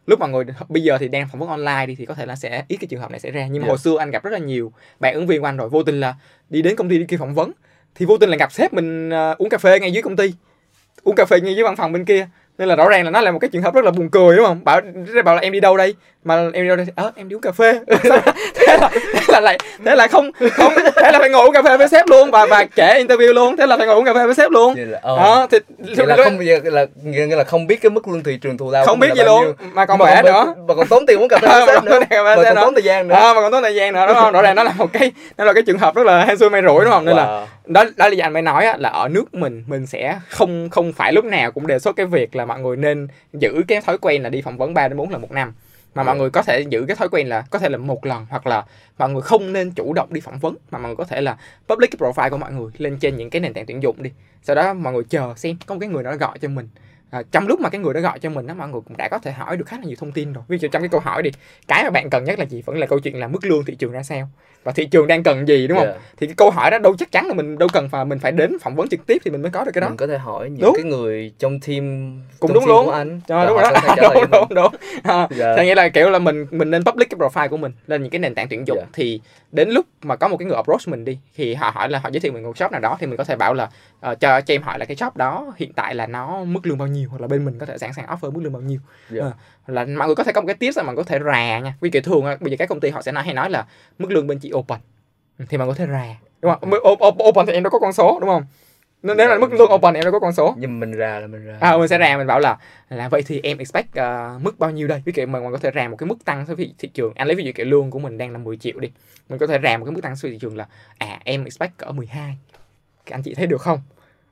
lúc mọi người bây giờ thì đang phỏng vấn online đi thì có thể là sẽ ít cái trường hợp này xảy ra. Nhưng mà Dạ. hồi xưa anh gặp rất là nhiều bạn ứng viên của anh rồi vô tình là đi đến công ty đi kia phỏng vấn. Thì vô tình là gặp sếp mình ờ, uống cà phê ngay dưới công ty uống cà phê ngay dưới văn phòng bên kia nên là rõ ràng là nó là một cái trường hợp rất là buồn cười đúng không? Bảo bảo là em đi đâu đây? Mà em đi đâu đây? Ờ em đi uống cà phê. Thế là thế là lại thế là không không thế là phải ngồi uống cà phê với sếp luôn và và kể interview luôn. Thế là phải ngồi uống cà phê với sếp luôn. Vậy là, ờ, đó thì vậy là không vậy là nghĩa là không biết cái mức lương thị trường thù lao không biết gì luôn mà còn còn- nữa. mà còn tốn tiền uống cà phê Ờ, với sếp nữa. mà còn tốn thời gian nữa. À, mà còn tốn thời gian nữa đúng không? Rõ ràng nó là một cái nó là cái trường hợp rất là hên xui may rủi đúng không? Nên là đó đó là anh mới nói là ở nước mình mình sẽ không không phải lúc nào cũng đề xuất cái việc là mọi người nên giữ cái thói quen là đi phỏng vấn 3 đến 4 lần một năm. Mà mọi Ừ. người có thể giữ cái thói quen là có thể là một lần hoặc là mọi người không nên chủ động đi phỏng vấn mà mọi người có thể là public cái profile của mọi người lên trên những cái nền tảng tuyển dụng đi. Sau đó mọi người chờ xem có một cái người nào đó gọi cho mình. À, trong lúc mà cái người đó gọi cho mình đó mọi người cũng đã có thể hỏi được khá là nhiều thông tin rồi. Ví dụ trong cái câu hỏi đi cái mà bạn cần nhất là gì? Vẫn là câu chuyện là mức lương thị trường ra sao và thị trường đang cần gì đúng không Yeah. thì cái câu hỏi đó đâu chắc chắn là mình đâu cần phải mình phải đến phỏng vấn trực tiếp thì mình mới có được cái đó mình có thể hỏi những Đúng. cái người trong team cũng trong đúng team luôn của anh và đúng rồi đó lời đúng mình. đúng đúng à, Dạ. thì nghĩa là kiểu là mình mình nên public cái profile của mình lên những cái nền tảng tuyển dụng Dạ. thì đến lúc mà có một cái người approach mình đi thì họ hỏi là họ giới thiệu mình một shop nào đó thì mình có thể bảo là ờ, cho cho em hỏi là cái shop đó hiện tại là nó mức lương bao nhiêu hoặc là bên mình có thể sẵn sàng offer mức lương bao nhiêu Dạ. Ờ, là mọi người có thể có một cái tips là người có thể rà nha. Vì kiểu thường bây giờ các công ty họ sẽ nói hay nói là mức lương bên chị open. Thì mọi người có thể rà. Đúng không? O- open thì em đâu có con số đúng không? Nếu nếu là mức lương open em đâu có con số. Nhưng mình ra là mình ra à mình sẽ rà mình bảo là là vậy thì em expect ờ, mức bao nhiêu đây? Ví dụ mình, mình có thể rà một cái mức tăng so với thị trường. Anh lấy ví dụ kiểu lương của mình đang là 10 triệu đi. Mình có thể rà một cái mức tăng so với thị trường là à em expect cỡ 12 Các anh chị thấy được không?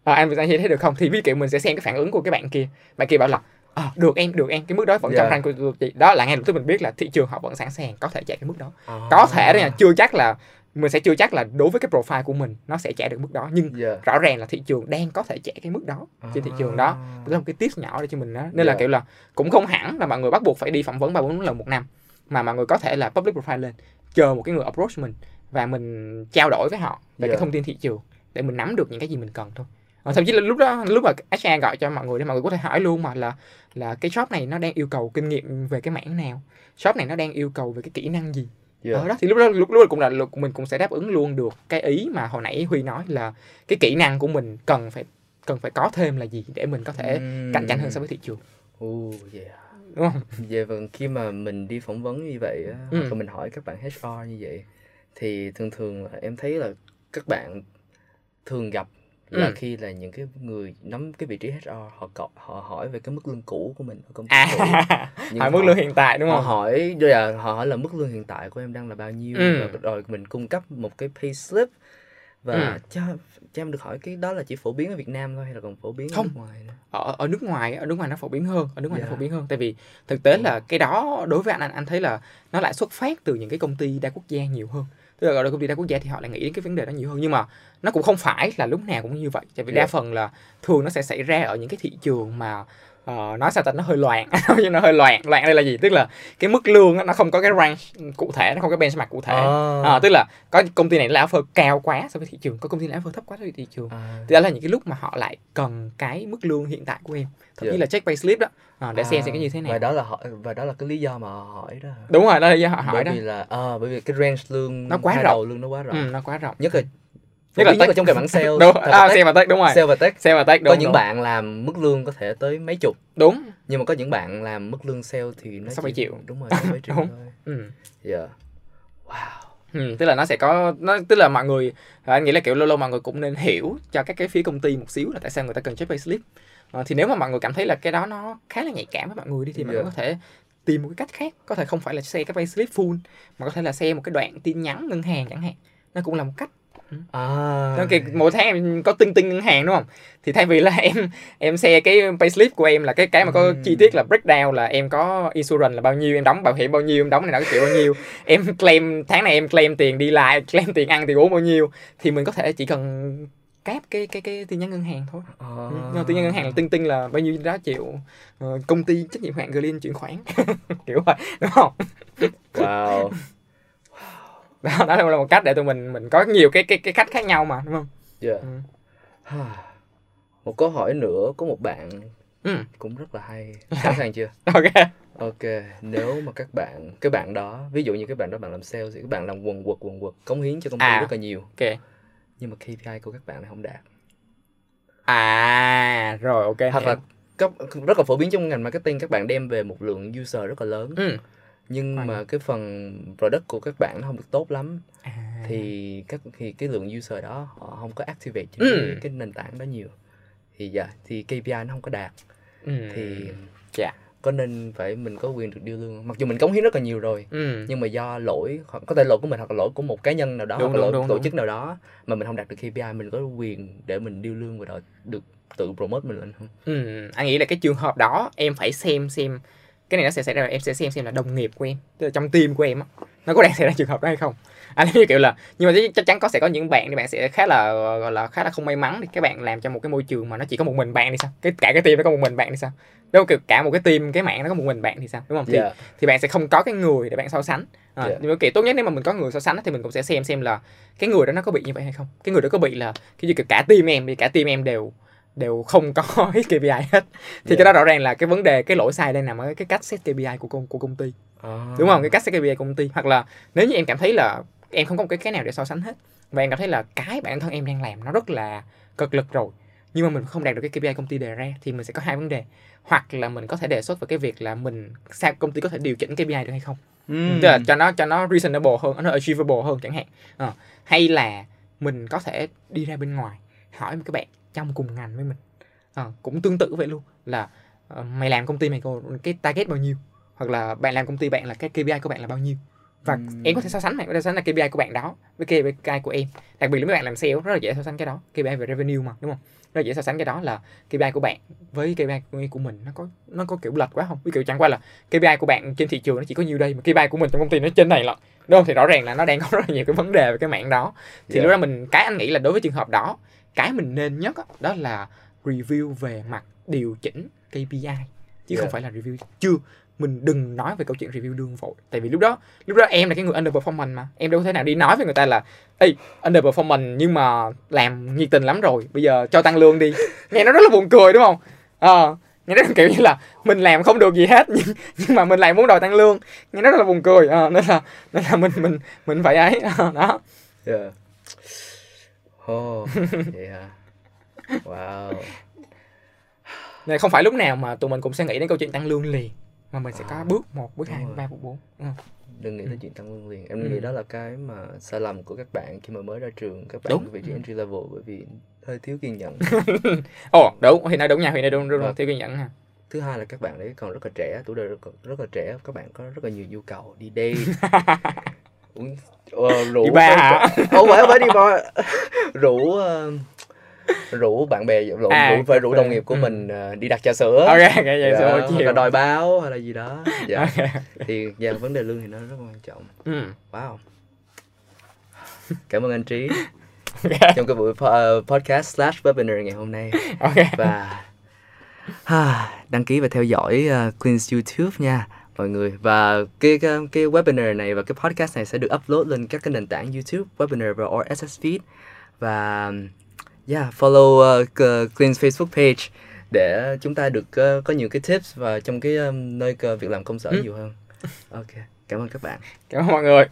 À, anh chị thấy được không? Thì ví dụ mình sẽ xem cái phản ứng của cái bạn kia. Bạn kia bảo là à, được em được em cái mức đó vẫn trong Dạ. của chị đó là ngay lập tức mình biết là thị trường họ vẫn sẵn sàng có thể trả cái mức đó À. có thể nha chưa chắc là mình sẽ chưa chắc là đối với cái profile của mình nó sẽ trả được mức đó nhưng Dạ. rõ ràng là thị trường đang có thể trả cái mức đó trên thị trường đó À. đó là một cái tips nhỏ để cho mình đó nên là Dạ. kiểu là cũng không hẳn là mọi người bắt buộc phải đi phỏng vấn ba bốn lần một năm mà mọi người có thể là public profile lên chờ một cái người approach mình và mình trao đổi với họ về Dạ. cái thông tin thị trường để mình nắm được những cái gì mình cần thôi Ờ, thậm chí là lúc đó lúc mà HR gọi cho mọi người thì mọi người có thể hỏi luôn mà là là cái shop này nó đang yêu cầu kinh nghiệm về cái mảng nào shop này nó đang yêu cầu về cái kỹ năng gì Dạ. Ờ, đó thì lúc đó lúc, lúc đó cũng là lúc mình cũng sẽ đáp ứng luôn được cái ý mà hồi nãy Huy nói là cái kỹ năng của mình cần phải cần phải có thêm là gì để mình có thể Ừm. cạnh tranh hơn so với thị trường Ồ, yeah. đúng không Vậy vâng khi mà mình đi phỏng vấn như vậy á, Ừ. hoặc là mình hỏi các bạn HR như vậy thì thường thường là em thấy là các bạn thường gặp là Ừ. khi là những cái người nắm cái vị trí HR họ cọ, họ hỏi về cái mức lương cũ của mình ở công ty à cũ. Hỏi mức họ- lương hiện tại đúng họ không hỏi rồi là họ hỏi là mức lương hiện tại của em đang là bao nhiêu Ừ. và rồi mình cung cấp một cái pay slip và Ừ. cho cho em được hỏi cái đó là chỉ phổ biến ở Việt Nam thôi hay là còn phổ biến ở Không. nước ngoài nữa? ở ở nước ngoài ở nước ngoài nó phổ biến hơn ở nước ngoài Dạ. nó phổ biến hơn tại vì thực tế là cái đó đối với anh anh anh thấy là nó lại xuất phát từ những cái công ty đa quốc gia nhiều hơn tức là gọi là công ty đa quốc gia thì họ lại nghĩ đến cái vấn đề đó nhiều hơn nhưng mà nó cũng không phải là lúc nào cũng như vậy tại vì đa Dạ. phần là thường nó sẽ xảy ra ở những cái thị trường mà ờ, nói sao ta? Nó hơi loạn. Nó hơi loạn. Loạn đây là gì? Tức là cái mức lương nó không có cái range cụ thể nó không có benchmark cụ thể. À. Ờ, tức là có công ty này là offer cao quá so với thị trường. Có công ty này offer thấp quá so với thị trường. À, thì đó là những cái lúc mà họ lại cần cái mức lương hiện tại của em. Thậm chí Dạ. là check pay slip đó. À, để xem à, xem cái như thế nào. Và đó là họ và đó là cái lý do mà họ hỏi đó đúng rồi đó là do họ hỏi bởi đó. vì là à, bởi vì cái range lương Nó quá rộng. đầu lương nó quá rộng. Ừ, nó quá rộng. Nhất là Nhất là là, nhất là tech. trong cái bảng sale đúng à, tech. sale và tech đúng rồi sale và tech sale và tech đúng có những đúng. bạn làm mức lương có thể tới mấy chục đúng nhưng mà có những bạn làm mức lương sale thì nó Sáu bảy triệu. đúng rồi sáu bảy triệu Đúng. thôi ừ. dạ wow Ừ, tức là nó sẽ có nó tức là mọi người à, anh nghĩ là kiểu lâu lâu mọi người cũng nên hiểu cho các cái phía công ty một xíu là tại sao người ta cần check pay slip Ờ, thì nếu mà mọi người cảm thấy là cái đó nó khá là nhạy cảm với mọi người đi thì mọi người Dạ. có thể tìm một cái cách khác có thể không phải là share cái pay slip full mà có thể là share một cái đoạn tin nhắn ngân hàng chẳng hạn nó cũng là một cách à Nó kì mỗi tháng em có tinh tinh ngân hàng đúng không? Thì thay vì là em em share cái payslip của em là cái cái mà có chi tiết là breakdown là em có insurance là bao nhiêu, em đóng bảo hiểm bao nhiêu, em đóng này nọ cái kiểu bao nhiêu, em claim tháng này em claim tiền đi lại, claim tiền ăn tiền uống bao nhiêu thì mình có thể chỉ cần cáp cái cái cái tin nhắn ngân hàng thôi. à. Ừ. Nhưng tin nhắn ngân hàng là tinh tinh là bao nhiêu đó triệu Ờ, công ty trách nhiệm hạn Green chuyển khoản kiểu vậy đúng không? wow đó đó là một cách để tụi mình mình có nhiều cái cái cái cách khác nhau mà đúng không yeah. ừ. một câu hỏi nữa có một bạn ừ. cũng rất là hay sẵn sàng chưa ok ok nếu mà các bạn cái bạn đó ví dụ như các bạn đó bạn làm sale thì các bạn làm quần quật quần quật cống hiến cho công ty À. rất là nhiều ok nhưng mà KPI của các bạn lại không đạt à rồi ok hoặc là rất là phổ biến trong ngành marketing các bạn đem về một lượng user rất là lớn ừ. Nhưng Right. mà cái phần product của các bạn nó không được tốt lắm à. thì các thì cái lượng user đó họ không có activate trên Ừ. cái, nền tảng đó nhiều thì dạ thì KPI nó không có đạt ừ. thì dạ có nên phải mình có quyền được điêu lương mặc dù mình cống hiến rất là nhiều rồi ừ. nhưng mà do lỗi hoặc có thể lỗi của mình hoặc là lỗi của một cá nhân nào đó Đúng, hoặc là lỗi đúng, của đúng, tổ chức nào đó mà mình không đạt được KPI mình có quyền để mình điêu lương và đòi được tự promote mình lên không Ừ, anh nghĩ là cái trường hợp đó em phải xem xem cái này nó sẽ xảy ra là em sẽ xem xem là đồng nghiệp của em tức là trong team của em á nó có đang xảy ra trường hợp đó hay không. Anh như kiểu là nhưng mà chắc chắn có sẽ có những bạn thì bạn sẽ khá là gọi là khá là không may mắn thì các bạn làm trong một cái môi trường mà nó chỉ có một mình bạn thì sao? Cái cả cái team nó có một mình bạn thì sao? Đâu kiểu cả một cái team cái mạng nó có một mình bạn thì sao? Đúng không? Thì Dạ. thì bạn sẽ không có cái người để bạn so sánh. À, Dạ. nhưng mà kiểu tốt nhất nếu mà mình có người so sánh thì mình cũng sẽ xem xem là cái người đó nó có bị như vậy hay không? Cái người đó có bị là cái gì cả team em thì cả team em đều đều không có hit KPI hết. Thì Dạ. cái đó rõ ràng là cái vấn đề cái lỗi sai đang nằm ở cái cách set KPI của công của công ty. À. đúng không? Cái cách set KPI của công ty. Hoặc là nếu như em cảm thấy là em không có một cái cái nào để so sánh hết và em cảm thấy là cái bản thân em đang làm nó rất là cực lực rồi nhưng mà mình không đạt được cái KPI công ty đề ra thì mình sẽ có hai vấn đề. Hoặc là mình có thể đề xuất về cái việc là mình sao công ty có thể điều chỉnh KPI được hay không. Ừm. tức là cho nó cho nó reasonable hơn nó achievable hơn chẳng hạn. Ờ, hay là mình có thể đi ra bên ngoài hỏi một cái bạn trong cùng ngành với mình. Ờ, cũng tương tự vậy luôn là ờ, mày làm công ty mày có cái target bao nhiêu hoặc là bạn làm công ty bạn là cái KPI của bạn là bao nhiêu. Và Ừm. em có thể so sánh này có thể so sánh là KPI của bạn đó với KPI của em. Đặc biệt là mấy bạn làm sale rất là dễ so sánh cái đó KPI về revenue mà đúng không? Rất là dễ so sánh cái đó là KPI của bạn với KPI của, mình nó có nó có kiểu lệch quá không? Ví dụ chẳng qua là KPI của bạn trên thị trường nó chỉ có nhiêu đây mà KPI của mình trong công ty nó trên này lận đúng không? Thì rõ ràng là nó đang có rất là nhiều cái vấn đề về cái mạng đó. Thì Dạ. lúc đó mình cái anh nghĩ là đối với trường hợp đó cái mình nên nhất á, đó là review về mặt điều chỉnh KPI chứ Dạ. không phải là review. Chưa mình đừng nói về câu chuyện review lương vội. Tại vì lúc đó lúc đó em là cái người underperformance mà. Em đâu có thể nào đi nói với người ta là ê underperformance nhưng mà làm nhiệt tình lắm rồi bây giờ cho tăng lương đi. Nghe nó rất là buồn cười đúng không? Ờ nghe nó kiểu như là mình làm không được gì hết nhưng nhưng mà mình lại muốn đòi tăng lương. Nghe nó rất là buồn cười Ờ, nên là nên là mình mình mình phải ấy Ờ, đó. Yeah. Oh, vậy hả? Wow. nên không phải lúc nào mà tụi mình cũng sẽ nghĩ đến câu chuyện tăng lương liền mà mình sẽ có À, bước một bước hai bước ba bước bốn? Đừng nghĩ tới chuyện tăng lương liền. Em Ừ. nghĩ đó là cái mà sai lầm của các bạn khi mà mới ra trường. Các bạn Đúng. vị trí entry level bởi vì hơi thiếu kiên nhẫn. ồ đúng thì nói đúng nha thì nói đúng đúng, đúng Vâng. thiếu kiên nhẫn ha Thứ hai là các bạn đấy còn rất là trẻ, tuổi đời rất, rất là trẻ. Các bạn có rất là nhiều nhu cầu đi date. uống ờ, rủ Đi bar hả? không phải phải đi bar rủ ờ, rủ bạn bè rủ, À, rủ phải rủ đồng nghiệp của Ừ. mình ờ, đi đặt trà sữa. Ok ok vậy dạ, rồi hoặc là chiều đòi báo hay là gì đó. Dạ. Ok. thì dạ, vấn đề lương thì nó rất quan trọng. Ừ. wow. Cảm ơn anh trí. Ok. Trong cái buổi po- ờ, podcast slash webinar ngày hôm nay. Ok. Và ha, đăng ký và theo dõi uh, Queen's YouTube nha mọi người và cái, cái cái webinar này và cái podcast này sẽ được upload lên các cái nền tảng YouTube, webinar và RSS feed và yeah follow uh, c- Queen's Facebook page để chúng ta được uh, có nhiều cái tips và trong cái um, nơi uh, việc làm công sở Ừ. nhiều hơn. Ok, cảm ơn các bạn. cảm ơn mọi người